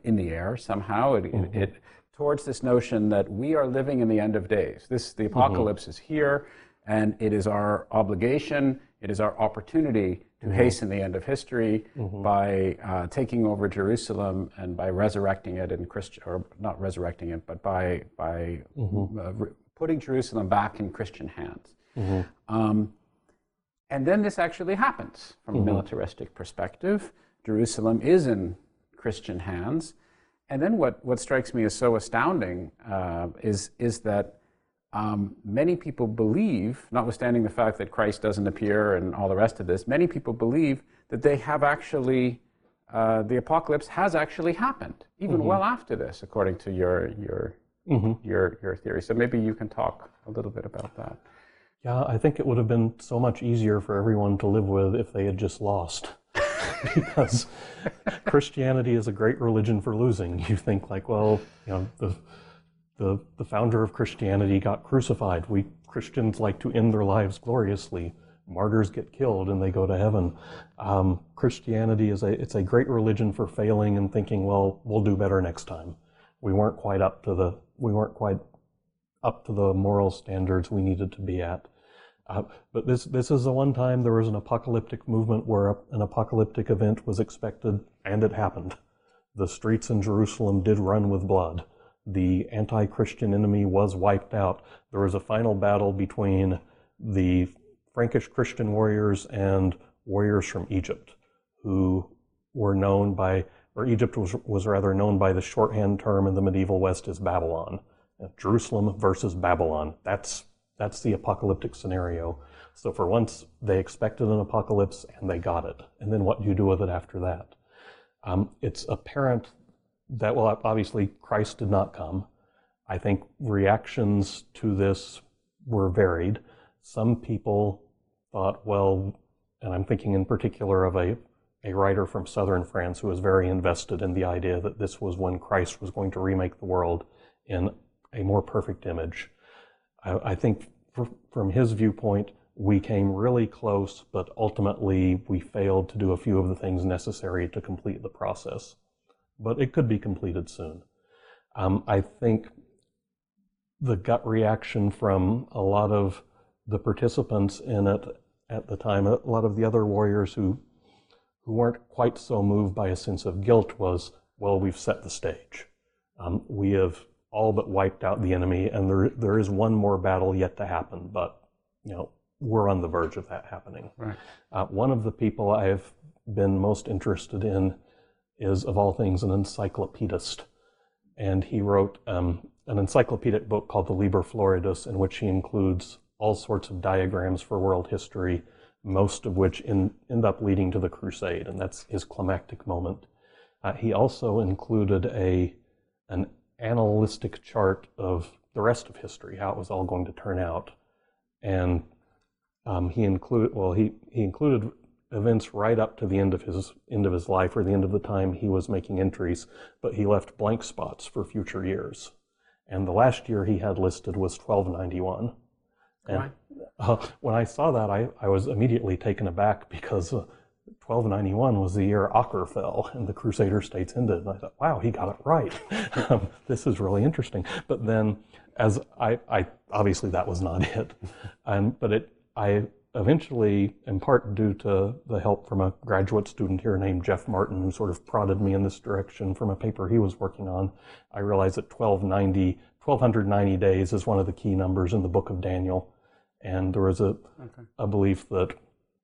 in the air somehow. It, it, it towards this notion that we are living in the end of days. This the apocalypse is here, and it is our obligation. It is our opportunity to hasten the end of history by uh, taking over Jerusalem and by resurrecting it in Christian, or not resurrecting it, but by by uh, re- putting Jerusalem back in Christian hands. Um, and then this actually happens from a militaristic perspective. Jerusalem is in Christian hands. And then what, what strikes me as so astounding uh, is, is that um, many people believe, notwithstanding the fact that Christ doesn't appear and all the rest of this, many people believe that they have actually, uh, the apocalypse has actually happened, even well after this, according to your, your, your, your theory. So maybe you can talk a little bit about that. Yeah, I think it would have been so much easier for everyone to live with if they had just lost. because Christianity is a great religion for losing. You think like, well, you know, the the the founder of Christianity got crucified. We Christians like to end their lives gloriously. Martyrs get killed and they go to heaven. Um, Christianity is a it's a great religion for failing and thinking, well, we'll do better next time. We weren't quite up to the we weren't quite up to the moral standards we needed to be at. Uh, but this this is the one time there was an apocalyptic movement where a, an apocalyptic event was expected, and it happened. The streets in Jerusalem did run with blood. The anti-Christian enemy was wiped out. There was a final battle between the Frankish Christian warriors and warriors from Egypt, who were known by, or Egypt was, was rather known by the shorthand term in the medieval West as Babylon. Jerusalem versus Babylon. That's that's the apocalyptic scenario. So for once, they expected an apocalypse and they got it. And then what do you do with it after that? Um, it's apparent that, well, obviously, Christ did not come. I think reactions to this were varied. Some people thought, well, and I'm thinking in particular of a, a writer from southern France who was very invested in the idea that this was when Christ was going to remake the world in a more perfect image. I, I think fr- from his viewpoint, we came really close, but ultimately we failed to do a few of the things necessary to complete the process. But it could be completed soon. Um, I think the gut reaction from a lot of the participants in it at the time. A lot of the other warriors who who weren't quite so moved by a sense of guilt was, well, we've set the stage. Um, we have all but wiped out the enemy, and there there is one more battle yet to happen, but you know we're on the verge of that happening. Right. Uh, one of the people I've been most interested in is, of all things, an encyclopedist, and he wrote um, an encyclopedic book called the Liber Floridus, in which he includes all sorts of diagrams for world history, most of which in, end up leading to the Crusade, and that's his climactic moment. Uh, he also included a an analytic chart of the rest of history, how it was all going to turn out, and um, he included well he he included events right up to the end of his end of his life or the end of the time he was making entries, but he left blank spots for future years. And the last year he had listed was 1291. And uh, when I saw that, I, I was immediately taken aback because uh, 1291 was the year Acre fell and the Crusader states ended. And I thought, wow, he got it right. um, this is really interesting. But then, as I, I obviously that was not it, and but it I eventually, in part due to the help from a graduate student here named Jeff Martin, who sort of prodded me in this direction from a paper he was working on, I realized that 1290, 1290 days is one of the key numbers in the book of Daniel. And there was a, okay. a belief that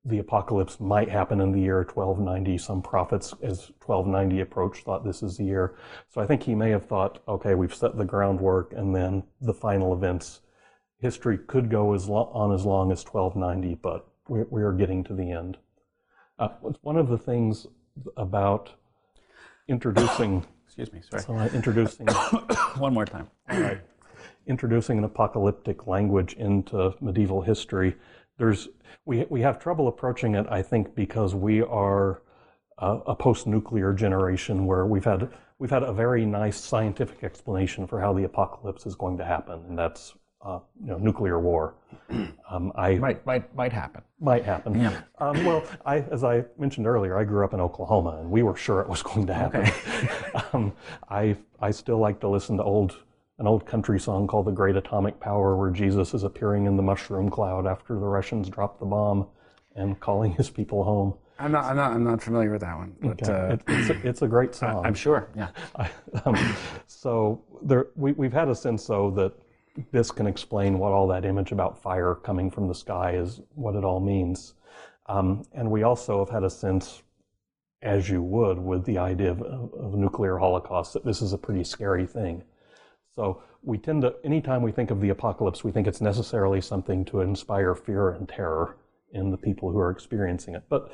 the apocalypse might happen in the year 1290. Some prophets, as 1290 approached, thought this is the year. So I think he may have thought, okay, we've set the groundwork, and then the final events history could go as lo- on as long as 1290, but we, we are getting to the end. Uh, one of the things about introducing. Excuse me, sorry. So, uh, introducing. one more time. introducing an apocalyptic language into medieval history. There's we we have trouble approaching it, I think, because we are uh, a post-nuclear generation where we've had we've had a very nice scientific explanation for how the apocalypse is going to happen, and that's uh, you know, nuclear war. Um, I might might might happen. Might happen. Yeah. Um, well, I, as I mentioned earlier, I grew up in Oklahoma, and we were sure it was going to happen. Okay. um, I I still like to listen to old an old country song called "The Great Atomic Power," where Jesus is appearing in the mushroom cloud after the Russians drop the bomb, and calling his people home. I'm not, I'm not, I'm not familiar with that one. But, okay. uh, it, it's, a, it's a great song. I, am sure. Yeah. I, um, so there, we, we've had a sense though that this can explain what all that image about fire coming from the sky is, what it all means. Um, and we also have had a sense, as you would, with the idea of, of nuclear holocaust, that this is a pretty scary thing. So we tend to, anytime we think of the apocalypse, we think it's necessarily something to inspire fear and terror in the people who are experiencing it. But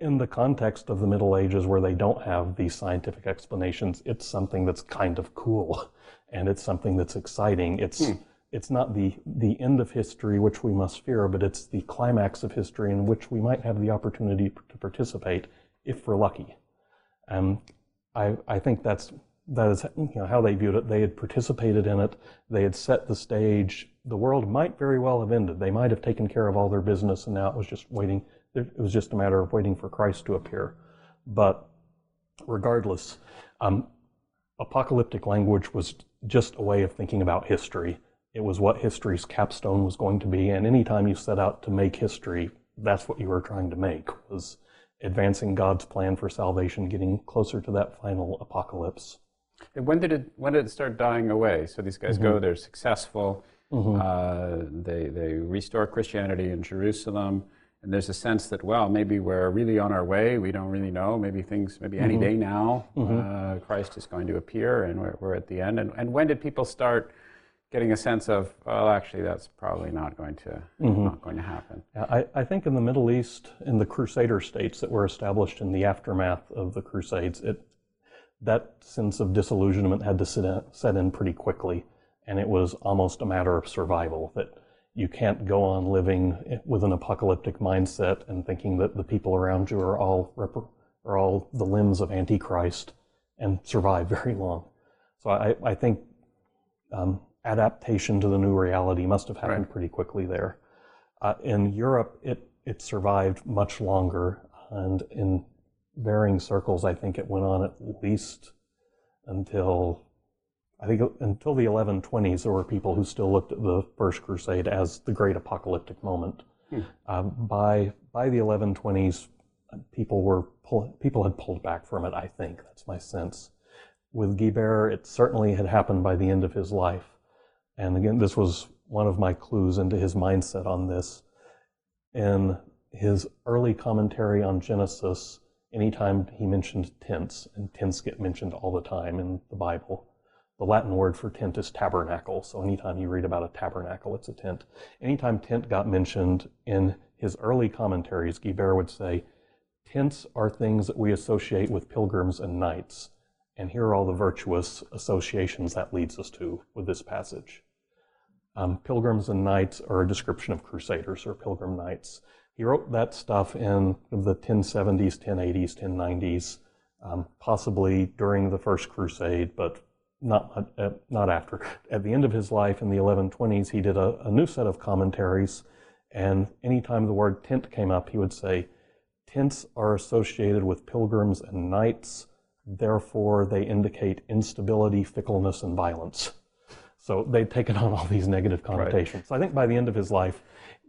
in the context of the Middle Ages, where they don't have these scientific explanations, it's something that's kind of cool and it's something that's exciting. It's hmm. it's not the the end of history which we must fear, but it's the climax of history in which we might have the opportunity to participate if we're lucky. Um, I I think that's that is you know, how they viewed it. They had participated in it. They had set the stage. The world might very well have ended. They might have taken care of all their business, and now it was just waiting. It was just a matter of waiting for Christ to appear. But regardless, um, apocalyptic language was just a way of thinking about history. It was what history's capstone was going to be, and anytime you set out to make history, that's what you were trying to make was advancing God's plan for salvation, getting closer to that final apocalypse. And when did it when did it start dying away? So these guys mm-hmm. go, they're successful, mm-hmm. uh, they they restore Christianity in Jerusalem and there's a sense that well maybe we're really on our way we don't really know maybe things maybe any mm-hmm. day now mm-hmm. uh, christ is going to appear and we're, we're at the end and, and when did people start getting a sense of well actually that's probably not going to mm-hmm. not going to happen yeah, I, I think in the middle east in the crusader states that were established in the aftermath of the crusades it that sense of disillusionment had to set in, set in pretty quickly and it was almost a matter of survival that you can't go on living with an apocalyptic mindset and thinking that the people around you are all are all the limbs of Antichrist and survive very long. So I, I think um, adaptation to the new reality must have happened right. pretty quickly there. Uh, in Europe, it it survived much longer, and in varying circles, I think it went on at least until I think until the 1120s, there were people who still looked at the First Crusade as the great apocalyptic moment. Um, by by the 1120s, people were pull, people had pulled back from it. I think that's my sense. With Guibert, it certainly had happened by the end of his life, and again, this was one of my clues into his mindset on this. In his early commentary on Genesis, anytime he mentioned tents, and tents get mentioned all the time in the Bible, the Latin word for tent is tabernacle. So anytime you read about a tabernacle, it's a tent. Anytime tent got mentioned in his early commentaries, Guibert would say, Tents are things that we associate with pilgrims and knights. And here are all the virtuous associations that leads us to with this passage. Um, pilgrims and knights are a description of crusaders or pilgrim knights. He wrote that stuff in the 1070s, 1080s, 1090s, um, possibly during the First Crusade, but not, uh, not after. At the end of his life in the 1120s, he did a, a new set of commentaries, and anytime the word tent came up, he would say, Tents are associated with pilgrims and knights, therefore they indicate instability, fickleness, and violence. So they'd taken on all these negative connotations. Right. So I think by the end of his life,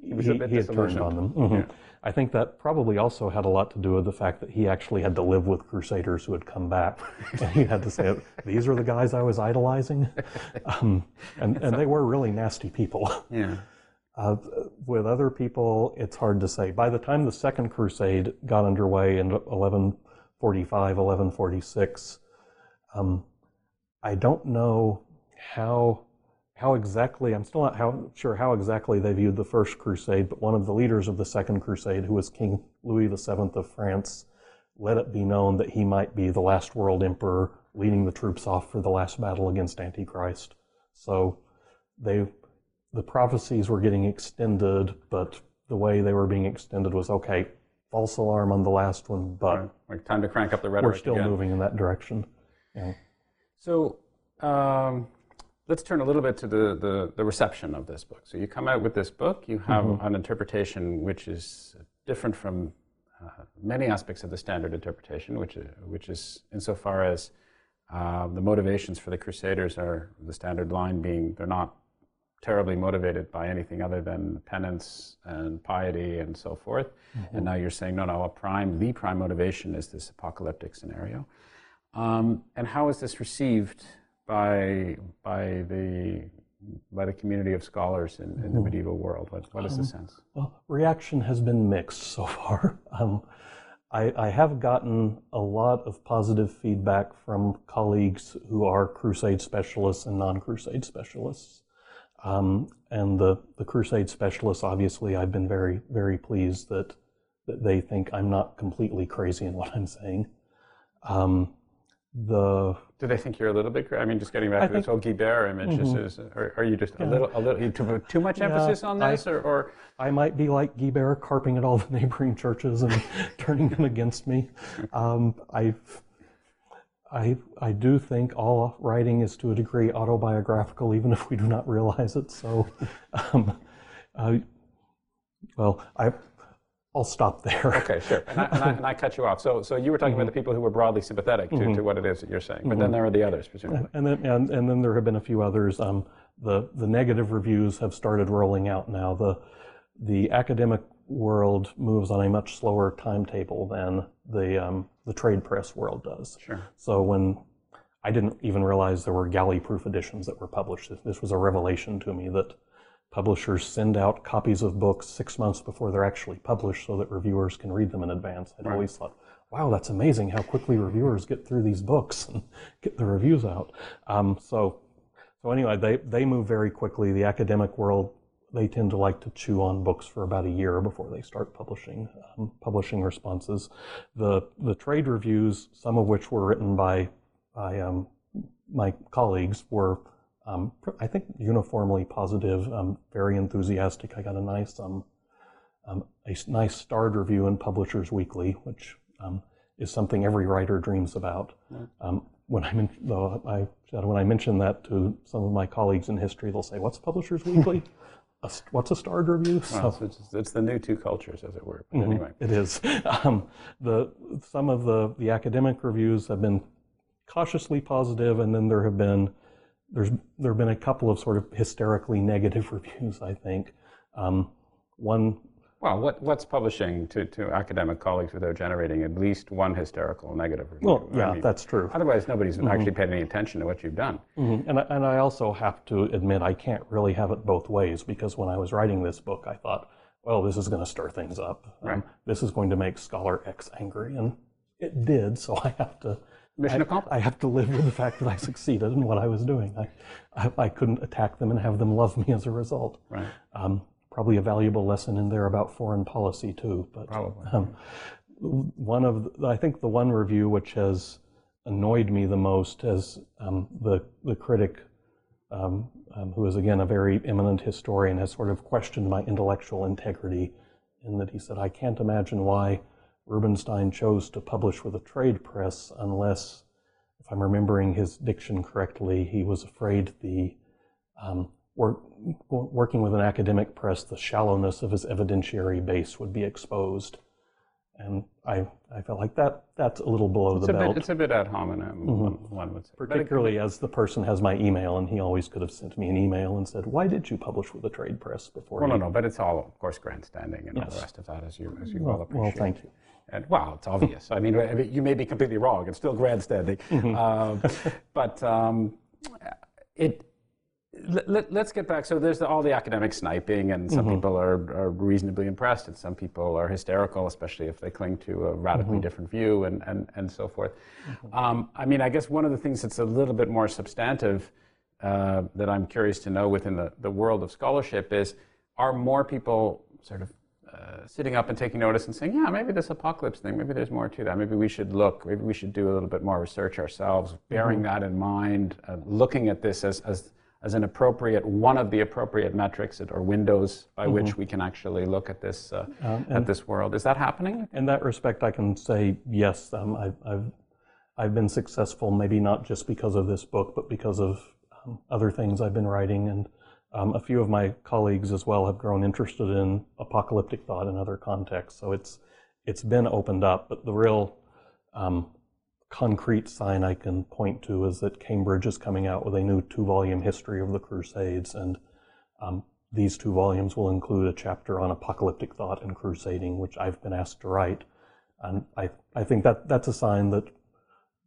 he, he, he had turned on them. Mm-hmm. Yeah. I think that probably also had a lot to do with the fact that he actually had to live with crusaders who had come back. and he had to say, these are the guys I was idolizing. Um, and, and they were really nasty people. Yeah. Uh, with other people, it's hard to say. By the time the Second Crusade got underway in 1145, 1146, um, I don't know how how exactly, I'm still not how, sure how exactly they viewed the First Crusade, but one of the leaders of the Second Crusade, who was King Louis VII of France, let it be known that he might be the last world emperor leading the troops off for the last battle against Antichrist. So they, the prophecies were getting extended, but the way they were being extended was okay, false alarm on the last one, but right. like time to crank up the rhetoric. We're still again. moving in that direction. Yeah. So, um, let's turn a little bit to the, the, the, reception of this book. So you come out with this book, you have mm-hmm. an interpretation which is different from uh, many aspects of the standard interpretation, which, is, which is insofar as uh, the motivations for the Crusaders are the standard line being they're not terribly motivated by anything other than penance and piety and so forth. Mm-hmm. And now you're saying, no, no, a prime, the prime motivation is this apocalyptic scenario. Um, and how is this received by by the by the community of scholars in, in the mm-hmm. medieval world? What, what is the um, sense? Well, reaction has been mixed so far. Um, I, I, have gotten a lot of positive feedback from colleagues who are crusade specialists and non-crusade specialists. Um, and the, the crusade specialists, obviously, I've been very, very pleased that, that they think I'm not completely crazy in what I'm saying. Um, the do they think you're a little bit? I mean, just getting back I to this whole Guibert image, mm-hmm. is, are, are, you just yeah. a little, a little too, too much emphasis yeah, on this, I, or, or, I might be like Guibert, carping at all the neighboring churches and turning them against me. Um, I, I, I do think all writing is to a degree autobiographical, even if we do not realize it. So, um, uh, well, I I'll stop there. Okay, sure. And I, and I, and I cut you off. So, so you were talking mm-hmm. about the people who were broadly sympathetic to, mm-hmm. to what it is that you're saying, but mm-hmm. then there are the others, presumably. And then, and, and then there have been a few others. Um, the the negative reviews have started rolling out now. The the academic world moves on a much slower timetable than the um, the trade press world does. Sure. So when I didn't even realize there were galley proof editions that were published. This was a revelation to me that Publishers send out copies of books six months before they're actually published so that reviewers can read them in advance. I'd right. always thought, wow, that's amazing how quickly reviewers get through these books and get the reviews out. Um, so, so anyway, they, they move very quickly. The academic world, they tend to like to chew on books for about a year before they start publishing um, publishing responses. The the trade reviews, some of which were written by by um, my colleagues, were um, I think uniformly positive, um, very enthusiastic. I got a nice, um, um a nice starred review in Publishers Weekly, which um, is something every writer dreams about. Um, when I, though I when I mention that to some of my colleagues in history, they'll say, "What's Publishers Weekly? a, what's a starred review?" Well, so, it's, it's, the new two cultures, as it were. But mm-hmm, anyway, it is. the some of the the academic reviews have been cautiously positive, and then there have been there's there have been a couple of sort of hysterically negative reviews. I think um, one Well, what, what's publishing to, to academic colleagues without generating at least one hysterical negative review? Well, I yeah, mean, that's true. Otherwise, nobody's actually paid any attention to what you've done. Mhm. And, I, and I also have to admit, I can't really have it both ways because when I was writing this book, I thought, well, this is going to stir things up. Um, Right. this is going to make Scholar X angry. And it did, so I have to. Mission I, accomplished. I have to live with the fact that I succeeded in what I was doing. I, I, I couldn't attack them and have them love me as a result. Right. Um, probably a valuable lesson in there about foreign policy too. But Probably. um, one of the, I think the one review which has annoyed me the most as um, the the critic, um, um, who is again a very eminent historian, has sort of questioned my intellectual integrity, in that he said, "I can't imagine why Rubenstein chose to publish with a trade press unless." If I'm remembering his diction correctly, he was afraid the um, work, working with an academic press, the shallowness of his evidentiary base would be exposed. And I, I felt like that that's a little below It's the a, belt, bit, it's a bit ad hominem, one, one would say. Particularly as the person has my email, and he always could have sent me an email and said, "Why did you publish with a trade press before?" well, you no, no, but it's all, of course, grandstanding and all the rest of that, as you, as you well, Well, appreciate. well, thank you. And well, it's obvious. I mean, you may be completely wrong. It's still grandstanding. Mm-hmm. Uh, but um, it. Let, us get back. So there's the, all the academic sniping, and some Mm-hmm. people are, are reasonably impressed, and some people are hysterical, especially if they cling to a radically Mm-hmm. different view, and, and, and so forth. Um, I mean, I guess one of the things that's a little bit more substantive uh, that I'm curious to know within the, the world of scholarship is are more people sort of uh, sitting up and taking notice and saying, yeah, maybe this apocalypse thing, maybe there's more to that. Maybe we should look, maybe we should do a little bit more research ourselves, bearing that in mind, uh, looking at this as, as, as an appropriate, one of the appropriate metrics or windows by which we can actually look at this, uh, at this world. Is that happening? In that respect, I can say yes. Um, I've, I've I've been successful, maybe not just because of this book, but because of um, other things I've been writing, and um, a few of my colleagues as well have grown interested in apocalyptic thought in other contexts. So it's it's been opened up, but the real um, concrete sign I can point to is that Cambridge is coming out with a new two-volume history of the Crusades, and um, these two volumes will include a chapter on apocalyptic thought and crusading, which I've been asked to write. And I, I think that that's a sign that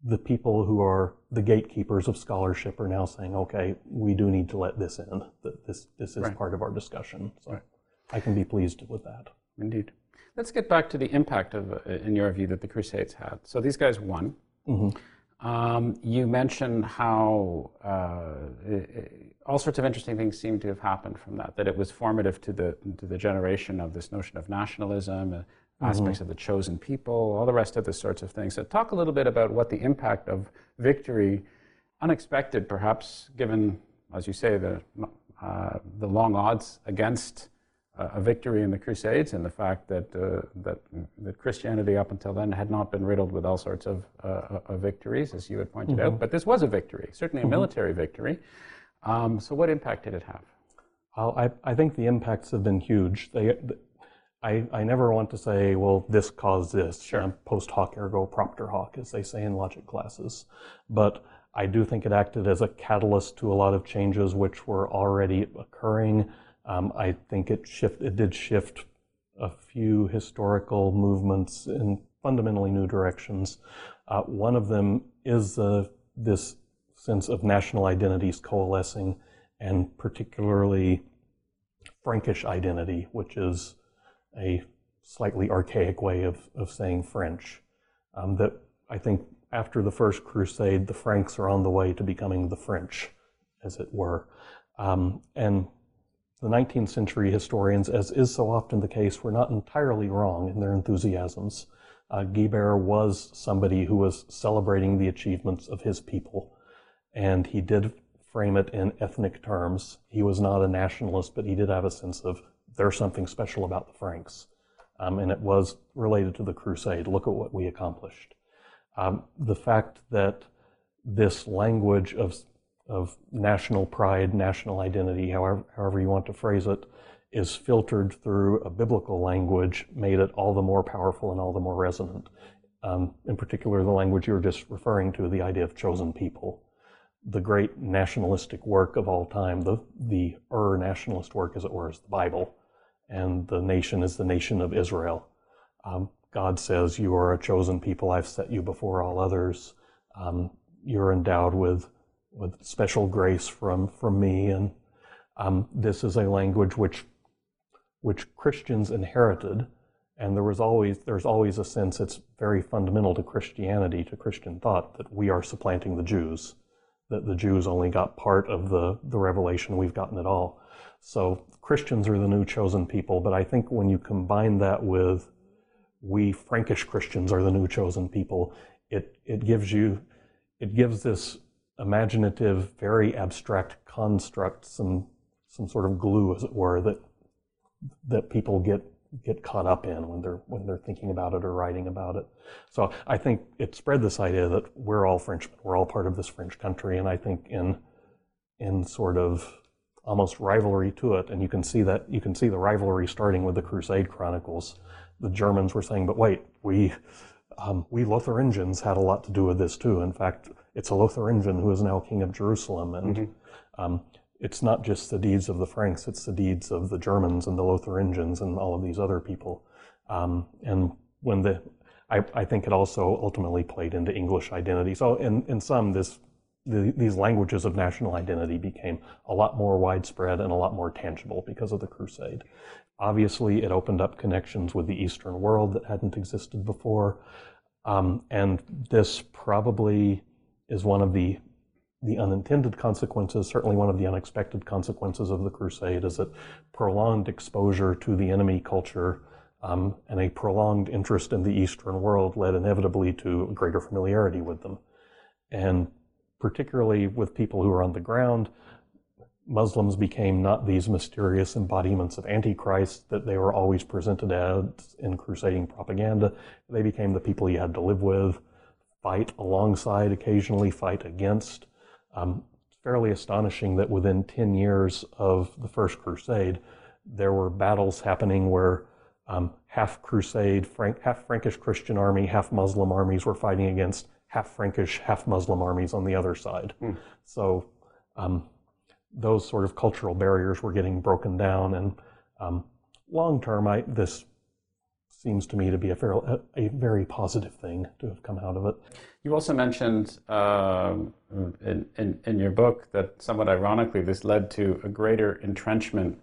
the people who are the gatekeepers of scholarship are now saying, okay, we do need to let this in, that this, this is Right. part of our discussion. So I can be pleased with that. Indeed. Let's get back to the impact of, uh, in your view, that the Crusades had. So these guys won. Um, you mentioned how uh, i- i- all sorts of interesting things seem to have happened from that. That it was formative to the to the generation of this notion of nationalism, uh, aspects of the chosen people, all the rest of the sorts of things. So talk a little bit about what the impact of victory, unexpected perhaps, given as you say the uh, the long odds against uh, a victory in the Crusades and the fact that, uh, that, that Christianity up until then had not been riddled with all sorts of, uh, of victories, as you had pointed out. But this was a victory, certainly a military victory. Um, so, what impact did it have? Well, I, I think the impacts have been huge. They, I, I never want to say, well, this caused this. Sure. post hoc ergo propter hoc, as they say in logic classes. But I do think it acted as a catalyst to a lot of changes which were already occurring. Um, I think it shift it did shift a few historical movements in fundamentally new directions. Uh, one of them is uh, this sense of national identities coalescing, and particularly Frankish identity, which is a slightly archaic way of, of saying French. Um, that I think after the First Crusade, the Franks are on the way to becoming the French, as it were. Um, and the 19th century historians, as is so often the case, were not entirely wrong in their enthusiasms. Uh, Guibert was somebody who was celebrating the achievements of his people, and he did frame it in ethnic terms. He was not a nationalist, but he did have a sense of there's something special about the Franks. Um, and it was related to the crusade. Look at what we accomplished. Um, the fact that this language of, of national pride, national identity, however, however you want to phrase it, is filtered through a biblical language made it all the more powerful and all the more resonant. Um, in particular, the language you were just referring to, the idea of chosen people. The great nationalistic work of all time, the, the Ur nationalist work, as it were, is the Bible. And the nation is the nation of Israel. Um, God says, You are a chosen people, I've set you before all others. Um, you're endowed with, with special grace from, from me, and um, this is a language which, which Christians inherited, and there was always, there's always a sense it's very fundamental to Christianity, to Christian thought, that we are supplanting the Jews, that the Jews only got part of the, the revelation, we've gotten it all. So Christians are the new chosen people, but I think when you combine that with we Frankish Christians are the new chosen people, it, it gives you, it gives this imaginative, very abstract construct some, some sort of glue, as it were, that, that people get, get caught up in when they're, when they're thinking about it or writing about it. So I think it spread this idea that we're all Frenchmen, we're all part of this French country, and I think in, in sort of almost rivalry to it, and you can see that you can see the rivalry starting with the Crusade Chronicles. The Germans were saying, "But wait, we um, we Lotharingians had a lot to do with this too. In fact, it's a Lotharingian who is now king of Jerusalem, and mm-hmm. um, it's not just the deeds of the Franks; it's the deeds of the Germans and the Lotharingians and all of these other people. Um, and when the I, I, think it also ultimately played into English identity. So in, in some, this the, these languages of national identity became a lot more widespread and a lot more tangible because of the crusade. Obviously, it opened up connections with the Eastern world that hadn't existed before. Um, and this probably is one of the the unintended consequences, certainly one of the unexpected consequences of the crusade, is that prolonged exposure to the enemy culture um, and a prolonged interest in the Eastern world led inevitably to greater familiarity with them. And particularly with people who are on the ground, Muslims became not these mysterious embodiments of Antichrist that they were always presented as in crusading propaganda. They became the people you had to live with, fight alongside, occasionally fight against. Um, it's fairly astonishing that within 10 years of the First Crusade, there were battles happening where um, half Crusade, Frank, half Frankish Christian army, half Muslim armies were fighting against half Frankish, half Muslim armies on the other side. Mm. So um, those sort of cultural barriers were getting broken down, and um, long term, I, this seems to me to be a, fair, a, a, very positive thing to have come out of it. You also mentioned um, in, in, in, your book that somewhat ironically, this led to a greater entrenchment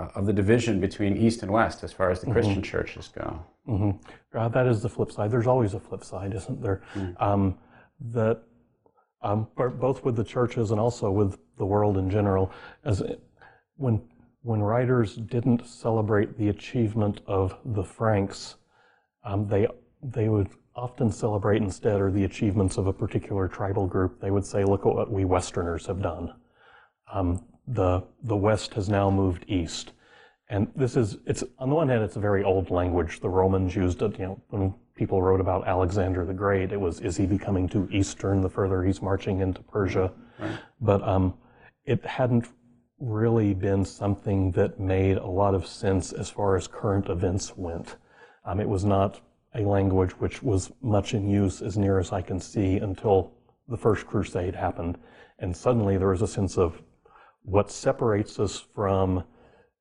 uh, of the division between East and West as far as the mm-hmm. Christian churches go. Mm-hmm. Uh, that is the flip side. There's always a flip side, isn't there? Mm. Um, that um, both with the churches and also with the world in general, as it, when when writers didn't celebrate the achievement of the Franks, um, they they would often celebrate instead or the achievements of a particular tribal group. They would say, "Look at what we Westerners have done. Um, the the West has now moved east." And this is, it's on the one hand, it's a very old language. The Romans used it, you know, when people wrote about Alexander the Great, it was, is he becoming too Eastern the further he's marching into Persia? Right. But um, it hadn't really been something that made a lot of sense as far as current events went. Um, it was not a language which was much in use as near as I can see until the First Crusade happened. And suddenly there was a sense of what separates us from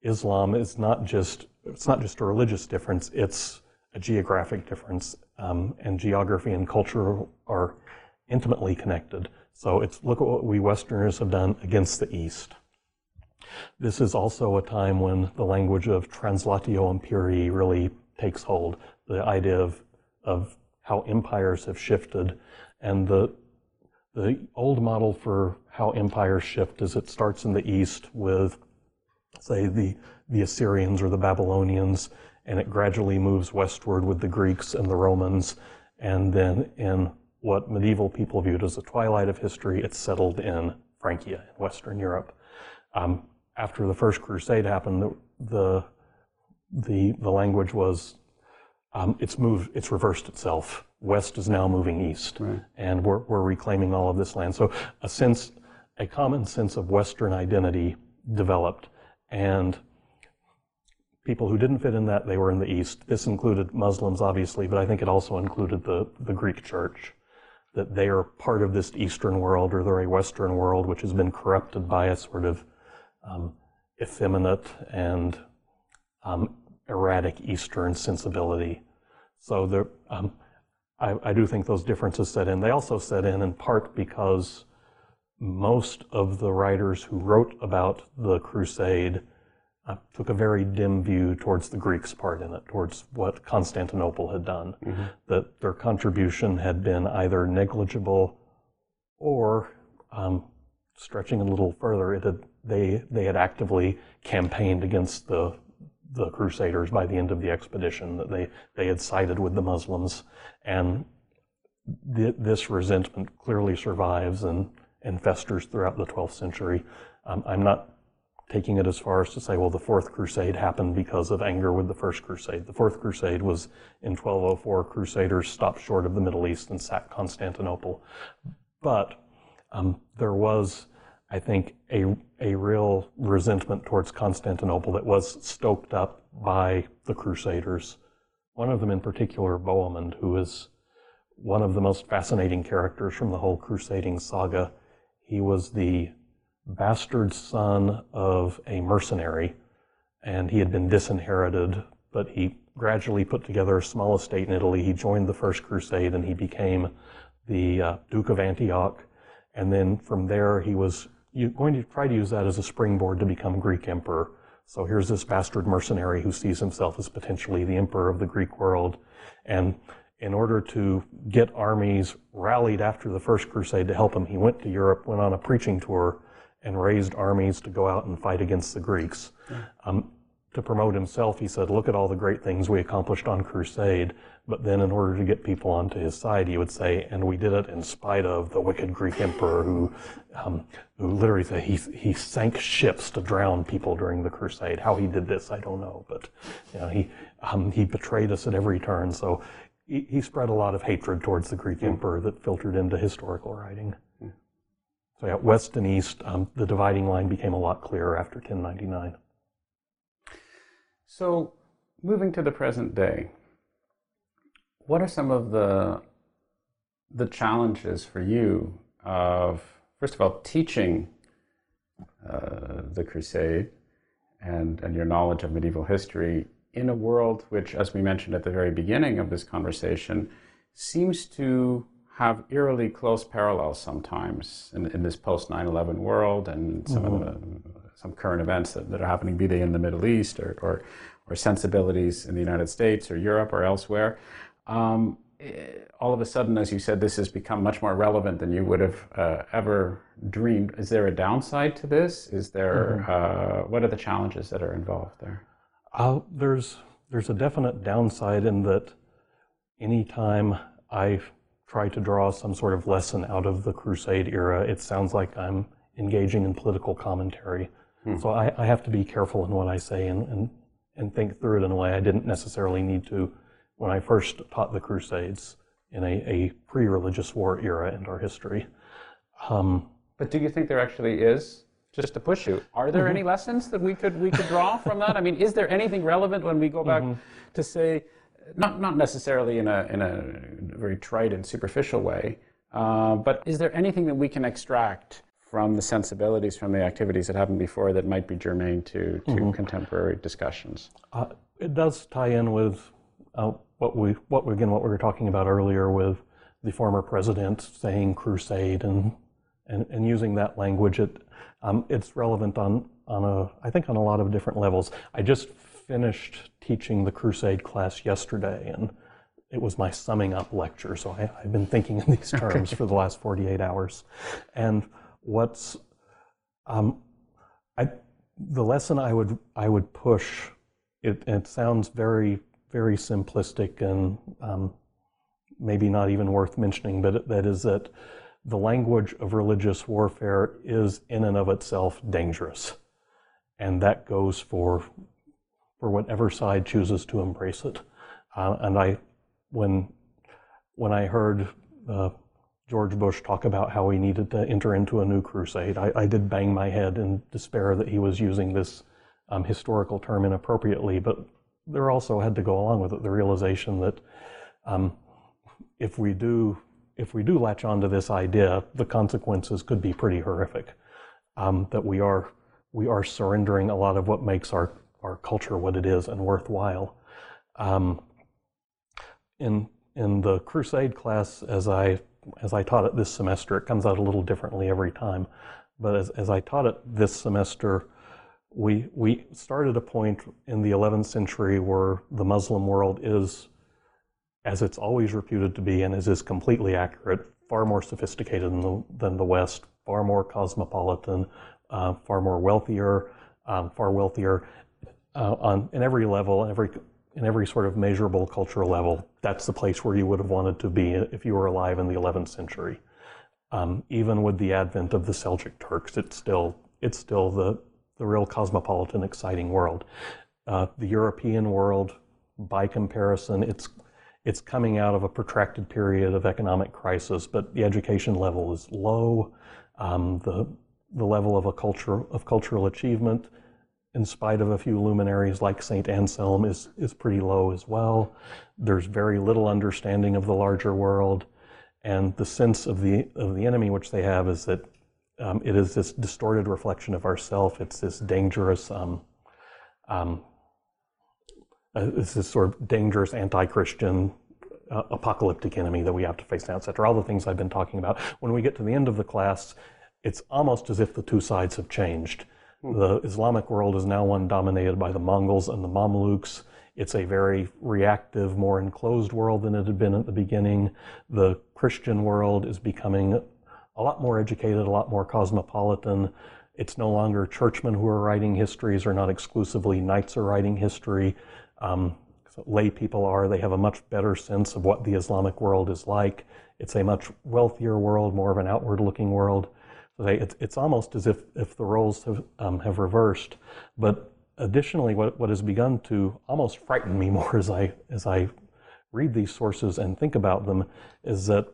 Islam is not just it's not just a religious difference; it's a geographic difference, um, and geography and culture are intimately connected. So it's look at what we Westerners have done against the East. This is also a time when the language of translatio imperii really takes hold. The idea of of how empires have shifted, and the the old model for how empires shift is it starts in the East with say, the, the Assyrians or the Babylonians, and it gradually moves westward with the Greeks and the Romans. And then in what medieval people viewed as the twilight of history, it settled in Francia, in Western Europe. Um, after the First Crusade happened, the, the, the, the language was, um, it's moved, it's reversed itself. West is now moving east, right. and we're, we're reclaiming all of this land. So a sense, a common sense of Western identity developed and people who didn't fit in that, they were in the East. This included Muslims, obviously, but I think it also included the, the Greek church, that they are part of this Eastern world or they're a Western world which has been corrupted by a sort of um, effeminate and um, erratic Eastern sensibility. So there, um, I, I, do think those differences set in. They also set in in part because most of the writers who wrote about the crusade uh, took a very dim view towards the Greeks' part in it, towards what Constantinople had done. Mm-hmm. That their contribution had been either negligible or, um, stretching a little further, it had, they, they had actively campaigned against the, the Crusaders by the end of the expedition, that they, they had sided with the Muslims. And th- this resentment clearly survives and, and festers throughout the 12th century. Um, I'm not taking it as far as to say, well, the Fourth Crusade happened because of anger with the First Crusade. The Fourth Crusade was in 1204. Crusaders stopped short of the Middle East and sacked Constantinople. But um, there was, I think, a, a real resentment towards Constantinople that was stoked up by the Crusaders. One of them in particular, Bohemond, who is one of the most fascinating characters from the whole crusading saga. He was the bastard son of a mercenary, and he had been disinherited, but he gradually put together a small estate in Italy. He joined the First Crusade and he became the uh, Duke of Antioch. And then from there, he was going to try to use that as a springboard to become Greek emperor. So here's this bastard mercenary who sees himself as potentially the emperor of the Greek world. And in order to get armies rallied after the First Crusade to help him, he went to Europe, went on a preaching tour, and raised armies to go out and fight against the Greeks. Um, to promote himself, he said, Look at all the great things we accomplished on crusade. But then, in order to get people onto his side, he would say, And we did it in spite of the wicked Greek emperor who, um, who literally said he, he sank ships to drown people during the crusade. How he did this, I don't know. But you know, he, um, he betrayed us at every turn. So he, he spread a lot of hatred towards the Greek mm. emperor that filtered into historical writing. So yeah, west and east, um, the dividing line became a lot clearer after 1099. So, moving to the present day, what are some of the the challenges for you of first of all teaching uh, the crusade and and your knowledge of medieval history in a world which, as we mentioned at the very beginning of this conversation, seems to have eerily close parallels sometimes in, in this post 9-11 world and some mm-hmm. of the some current events that, that, are happening, be they in the Middle East or, or, or sensibilities in the United States or Europe or elsewhere. Um, eh, all of a sudden, as you said, this has become much more relevant than you would have uh, ever dreamed. Is there a downside to this? Is there mm-hmm. uh, what are the challenges that are involved there? Uh, there's there's a definite downside in that anytime I try to draw some sort of lesson out of the Crusade era, it sounds like I'm engaging in political commentary. Hmm. So I, I, have to be careful in what I say and, and, and think through it in a way I didn't necessarily need to when I first taught the Crusades in a, a pre religious war era in our history. Um, but do you think there actually is? Just to push you, are there mm-hmm. any lessons that we could we could draw from that? I mean, is there anything relevant when we go back mm-hmm. to say not, not necessarily in a, in a very trite and superficial way, uh, but is there anything that we can extract from the sensibilities, from the activities that happened before that might be germane to, to mm-hmm. contemporary discussions? Uh, it does tie in with uh, what we, what we, again, what we were talking about earlier with the former president saying crusade and, and, and using that language. It, um, it's relevant on, on a, I think on a lot of different levels. I just finished teaching the Crusade class yesterday, and it was my summing up lecture. So I, have been thinking in these terms for the last 48 hours. And what's um, I, the lesson I would I would push. It, it sounds very very simplistic and um, maybe not even worth mentioning, but that is that the language of religious warfare is in and of itself dangerous. And that goes for for whatever side chooses to embrace it. Uh, and I, when when I heard uh, George Bush talk about how he needed to enter into a new crusade, I, I did bang my head in despair that he was using this um, historical term inappropriately. But there also had to go along with it the realization that um, if we do if we do latch onto this idea, the consequences could be pretty horrific. Um, that we are we are surrendering a lot of what makes our our culture what it is and worthwhile. Um, in in the crusade class, as I as I taught it this semester, it comes out a little differently every time. But as, as I taught it this semester, we we started a point in the 11th century where the Muslim world is, as it's always reputed to be, and as is completely accurate, far more sophisticated than the, than the West, far more cosmopolitan, uh, far more wealthier, um, far wealthier uh, on in every level, every in every sort of measurable cultural level. That's the place where you would have wanted to be if you were alive in the 11th century. Um, even with the advent of the Seljuk Turks, it's still it's still the the real cosmopolitan, exciting world. Uh, the European world, by comparison, it's it's coming out of a protracted period of economic crisis, but the education level is low. Um, the the level of a culture of cultural achievement, in spite of a few luminaries like Saint Anselm, is is pretty low as well. There's very little understanding of the larger world, and the sense of the of the enemy which they have is that um, it is this distorted reflection of ourself. It's this dangerous. Um, um, uh, it's this sort of dangerous anti-Christian uh, apocalyptic enemy that we have to face now, etc. All the things I've been talking about. When we get to the end of the class, it's almost as if the two sides have changed. Hmm. The Islamic world is now one dominated by the Mongols and the Mamluks. It's a very reactive, more enclosed world than it had been at the beginning. The Christian world is becoming a lot more educated, a lot more cosmopolitan. It's no longer churchmen who are writing histories, or not exclusively knights are writing history. Um, so lay people are. They have a much better sense of what the Islamic world is like. It's a much wealthier world, more of an outward-looking world. So they, it's, it's almost as if, if the roles have, um, have reversed. But additionally, what, what has begun to almost frighten me more as I, as I read these sources and think about them is that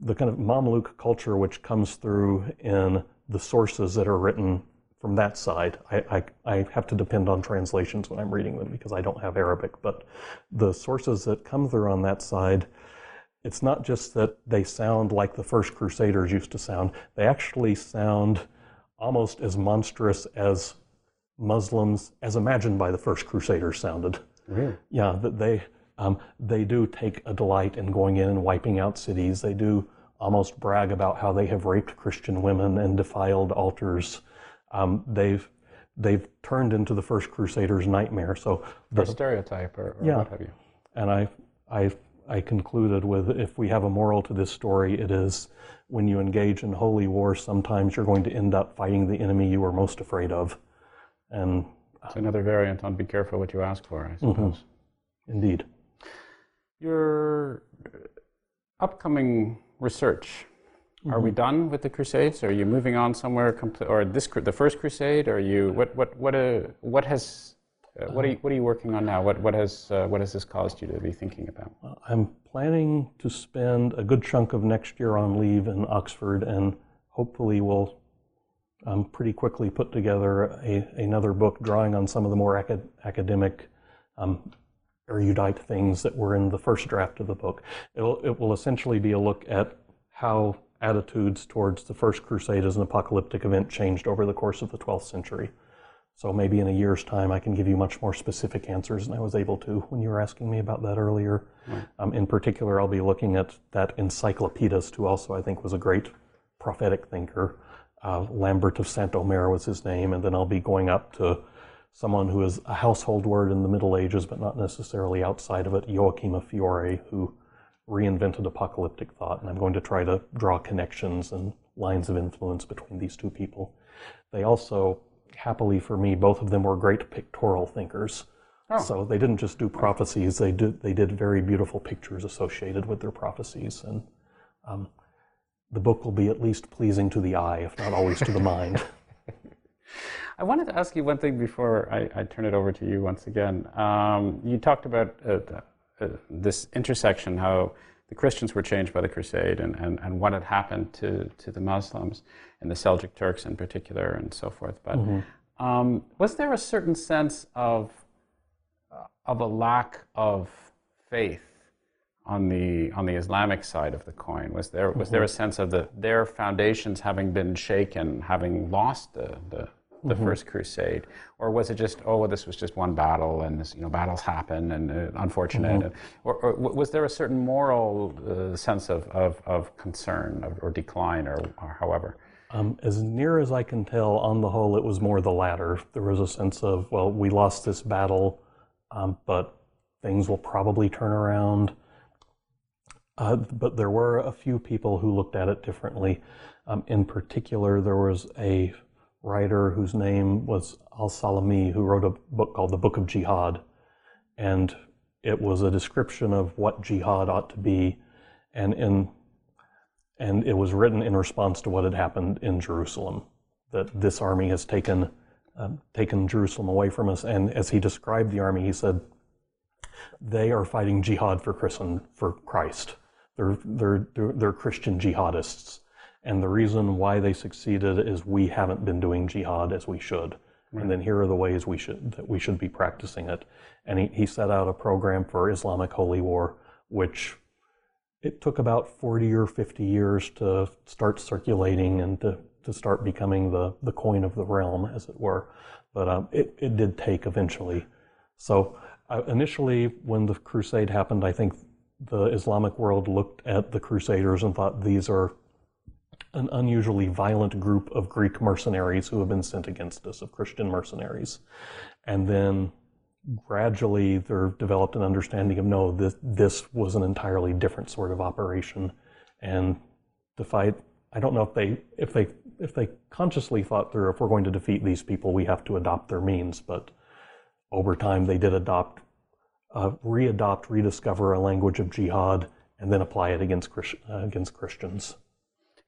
the kind of Mamluk culture which comes through in the sources that are written from that side. I, I, I, have to depend on translations when I'm reading them because I don't have Arabic, but the sources that come through on that side, it's not just that they sound like the first Crusaders used to sound, they actually sound almost as monstrous as Muslims, as imagined by the first Crusaders, sounded. Really? Yeah, that they, um, they do take a delight in going in and wiping out cities. They do almost brag about how they have raped Christian women and defiled altars um, they've they've turned into the first Crusaders' nightmare. So the stereotype, or, or yeah, what have you. And I I I concluded with if we have a moral to this story, it is when you engage in holy war, sometimes you're going to end up fighting the enemy you are most afraid of. And it's another variant on be careful what you ask for, I mm-hmm. suppose. Mm-hmm. Indeed. Your upcoming research Mm-hmm. Are we mm-hmm. done with the Crusades? Are you moving on somewhere, compl- or this the first Crusade? Are you what what what uh, what has uh, what are you what are you working on now? What what has uh, what has this caused you to be thinking about? I'm planning to spend a good chunk of next year on leave in Oxford, and hopefully we'll um, pretty quickly put together a, another book drawing on some of the more acad- academic. Um, erudite things that were in the first draft of the book. It'll, it will essentially be a look at how attitudes towards the First Crusade as an apocalyptic event changed over the course of the 12th century. So maybe in a year's time, I can give you much more specific answers than I was able to when you were asking me about that earlier. Right. Um, in particular, I'll be looking at that Encyclopedist, who also I think was a great prophetic thinker. Uh, Lambert of Saint Omer was his name, and then I'll be going up to someone who is a household word in the Middle Ages, but not necessarily outside of it, Joachim of Fiore, who reinvented apocalyptic thought, and I'm going to try to draw connections and lines of influence between these two people. They also, happily for me, both of them were great pictorial thinkers. Oh. So they didn't just do prophecies; they did they did very beautiful pictures associated with their prophecies, and um, the book will be at least pleasing to the eye, if not always to the mind. I wanted to ask you one thing before I, I turn it over to you once again. Um, you talked about uh, uh, this intersection, how the Christians were changed by the Crusade and, and, and what had happened to, to the Muslims and the Seljuk Turks in particular and so forth. But mm-hmm. um, was there a certain sense of, uh, of a lack of faith on the, on the Islamic side of the coin? Was there, was mm-hmm. there a sense of the, their foundations having been shaken, having lost the, the, the first crusade or was it just oh well this was just one battle and this, you know battles happen and uh, unfortunate and, or, or was there a certain moral uh, sense of, of, of concern of, or decline or, or however Um, as near as I can tell, on the whole, it was more the latter. There was a sense of, well, we lost this battle, um, but things will probably turn around. Uh, but there were a few people who looked at it differently. Um, in particular, there was a writer whose name was Al Sulami who wrote a book called The Book of Jihad. And it was a description of what jihad ought to be. And in and it was written in response to what had happened in Jerusalem, that this army has taken um, taken Jerusalem away from us. And as he described the army, he said, "They are fighting jihad for for Christ. They're they're, they're Christian jihadists, and the reason why they succeeded is we haven't been doing jihad as we should." And then here are the ways we should that we should be practicing it. And he, he set out a program for Islamic holy war, which it took about 40 or 50 years to start circulating and to, to start becoming the, the coin of the realm, as it were. But um, it, it did take eventually. So uh, initially, when the crusade happened, I think the Islamic world looked at the Crusaders and thought these are an unusually violent group of Greek mercenaries who have been sent against us, of Christian mercenaries. And then gradually there developed an understanding of no, this, this was an entirely different sort of operation. And to fight, I don't know if they, if they, if they consciously thought through, if we're going to defeat these people, we have to adopt their means. But over time, they did adopt, uh, re-adopt, rediscover a language of jihad, and then apply it against, uh, against Christians.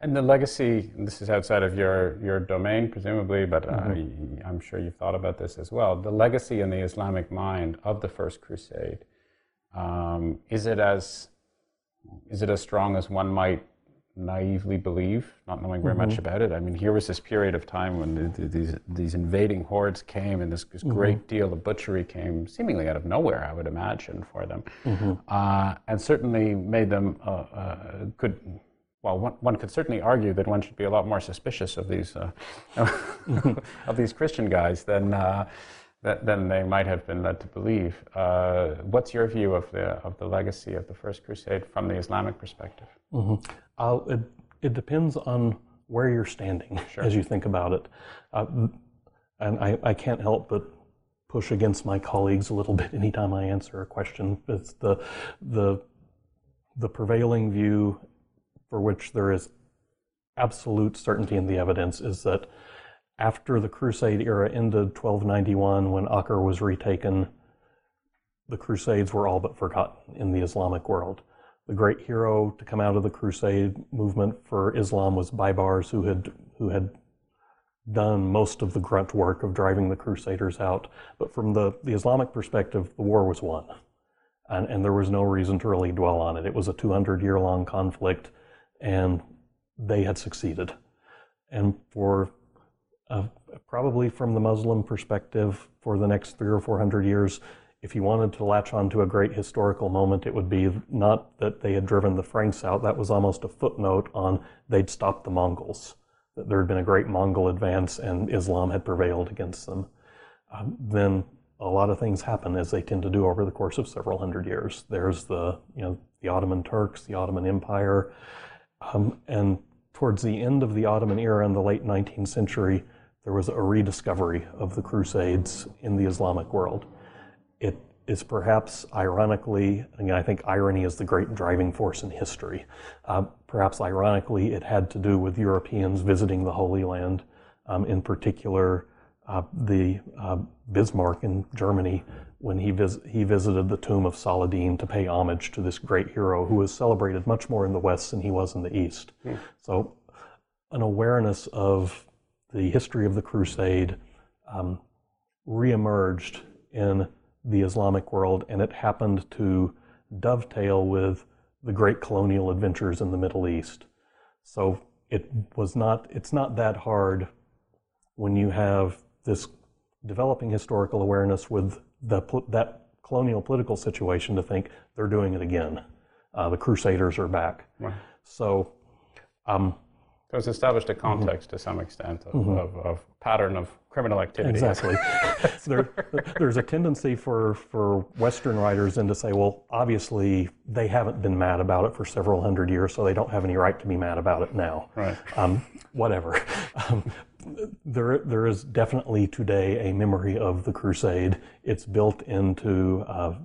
And the legacy, and this is outside of your, your domain, presumably, but uh, Mm-hmm. I'm sure you've thought about this as well. The legacy in the Islamic mind of the First Crusade, um, is, it as, is it as strong as one might naively believe, not knowing very Mm-hmm. much about it? I mean, here was this period of time when the, the, these, these invading hordes came and this, this Mm-hmm. great deal of butchery came seemingly out of nowhere, I would imagine, for them. Mm-hmm. Uh, and certainly made them uh, uh, could well, one, one could certainly argue that one should be a lot more suspicious of these uh, of these Christian guys than uh, that, than they might have been led to believe. Uh, what's your view of the of the legacy of the First Crusade from the Islamic perspective? Uh, it, it depends on where you're standing as you think about it. Uh, and I, I can't help but push against my colleagues a little bit anytime I answer a question. It's the, the, the prevailing view for which there is absolute certainty in the evidence is that after the Crusade era ended 1291, when Acre was retaken, the Crusades were all but forgotten in the Islamic world. The great hero to come out of the Crusade movement for Islam was Baibars, who had who had done most of the grunt work of driving the Crusaders out. But from the, the Islamic perspective, the war was won, and, and there was no reason to really dwell on it. It was a 200 year long conflict, and they had succeeded. And for uh, probably from the Muslim perspective, for the next three or four hundred years, if you wanted to latch onto a great historical moment, it would be not that they had driven the Franks out, that was almost a footnote on they'd stopped the Mongols, that there had been a great Mongol advance and Islam had prevailed against them. Um, then a lot of things happen as they tend to do over the course of several hundred years. There's the, you know, the Ottoman Turks, the Ottoman Empire, um, and towards the end of the Ottoman era in the late 19th century, there was a rediscovery of the Crusades in the Islamic world. It is perhaps ironically, again, I think irony is the great driving force in history. Uh, perhaps ironically, it had to do with Europeans visiting the Holy Land, um, in particular, uh, the uh, Bismarck in Germany when he, vis- he visited the tomb of Saladin to pay homage to this great hero who was celebrated much more in the West than he was in the East. So, an awareness of the history of the Crusade um, reemerged in the Islamic world, and it happened to dovetail with the great colonial adventures in the Middle East. So it was not, it's not that hard when you have this developing historical awareness with the, that colonial political situation to think they're doing it again. Uh, the Crusaders are back. Right. So um, So it's established a context mm-hmm. to some extent of, mm-hmm. of, of, pattern of criminal activity. Exactly. there, there's a tendency for, for Western writers then to say, well, obviously they haven't been mad about it for several hundred years, so they don't have any right to be mad about it now. Right. Um, whatever. Um, there, there is definitely today a memory of the Crusade. It's built into, uh,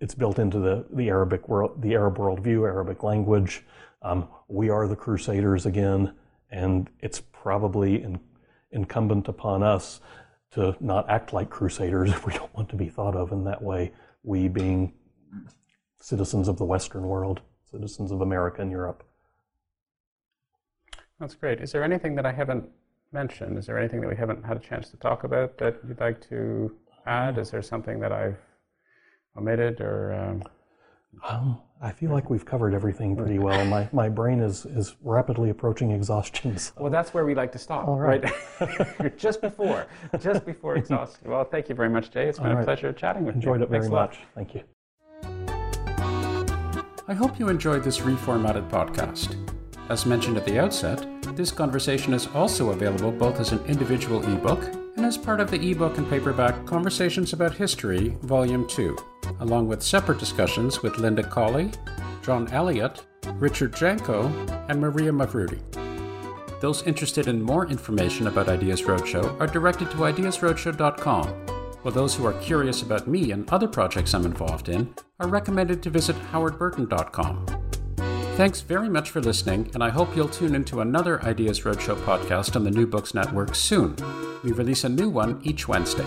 it's built into the, the Arabic world, the Arab worldview, Arabic language. Um, we are the Crusaders again, and it's probably in, incumbent upon us to not act like Crusaders if we don't want to be thought of in that way. We being citizens of the Western world, citizens of America and Europe. That's great. Is there anything that I haven't mentioned? Is there anything that we haven't had a chance to talk about that you'd like to add? Is there something that I've omitted or? Um... Um, I feel like we've covered everything pretty well. My, my brain is, is rapidly approaching exhaustion. So. Well, that's where we like to stop, All right? right? just before, just before exhaustion. Well, thank you very much, Jay. It's been All a pleasure chatting with enjoyed you. Enjoyed it very much. Thank you. I hope you enjoyed this reformatted podcast. As mentioned at the outset, this conversation is also available both as an individual ebook and as part of the ebook and paperback Conversations About History, Volume 2, along with separate discussions with Linda Colley, John Elliott, Richard Janko, and Maria Mavroudi. Those interested in more information about Ideas Roadshow are directed to ideasroadshow.com, while those who are curious about me and other projects I'm involved in are recommended to visit howardburton.com. Thanks very much for listening, and I hope you'll tune into another Ideas Roadshow podcast on the New Books Network soon. We release a new one each Wednesday.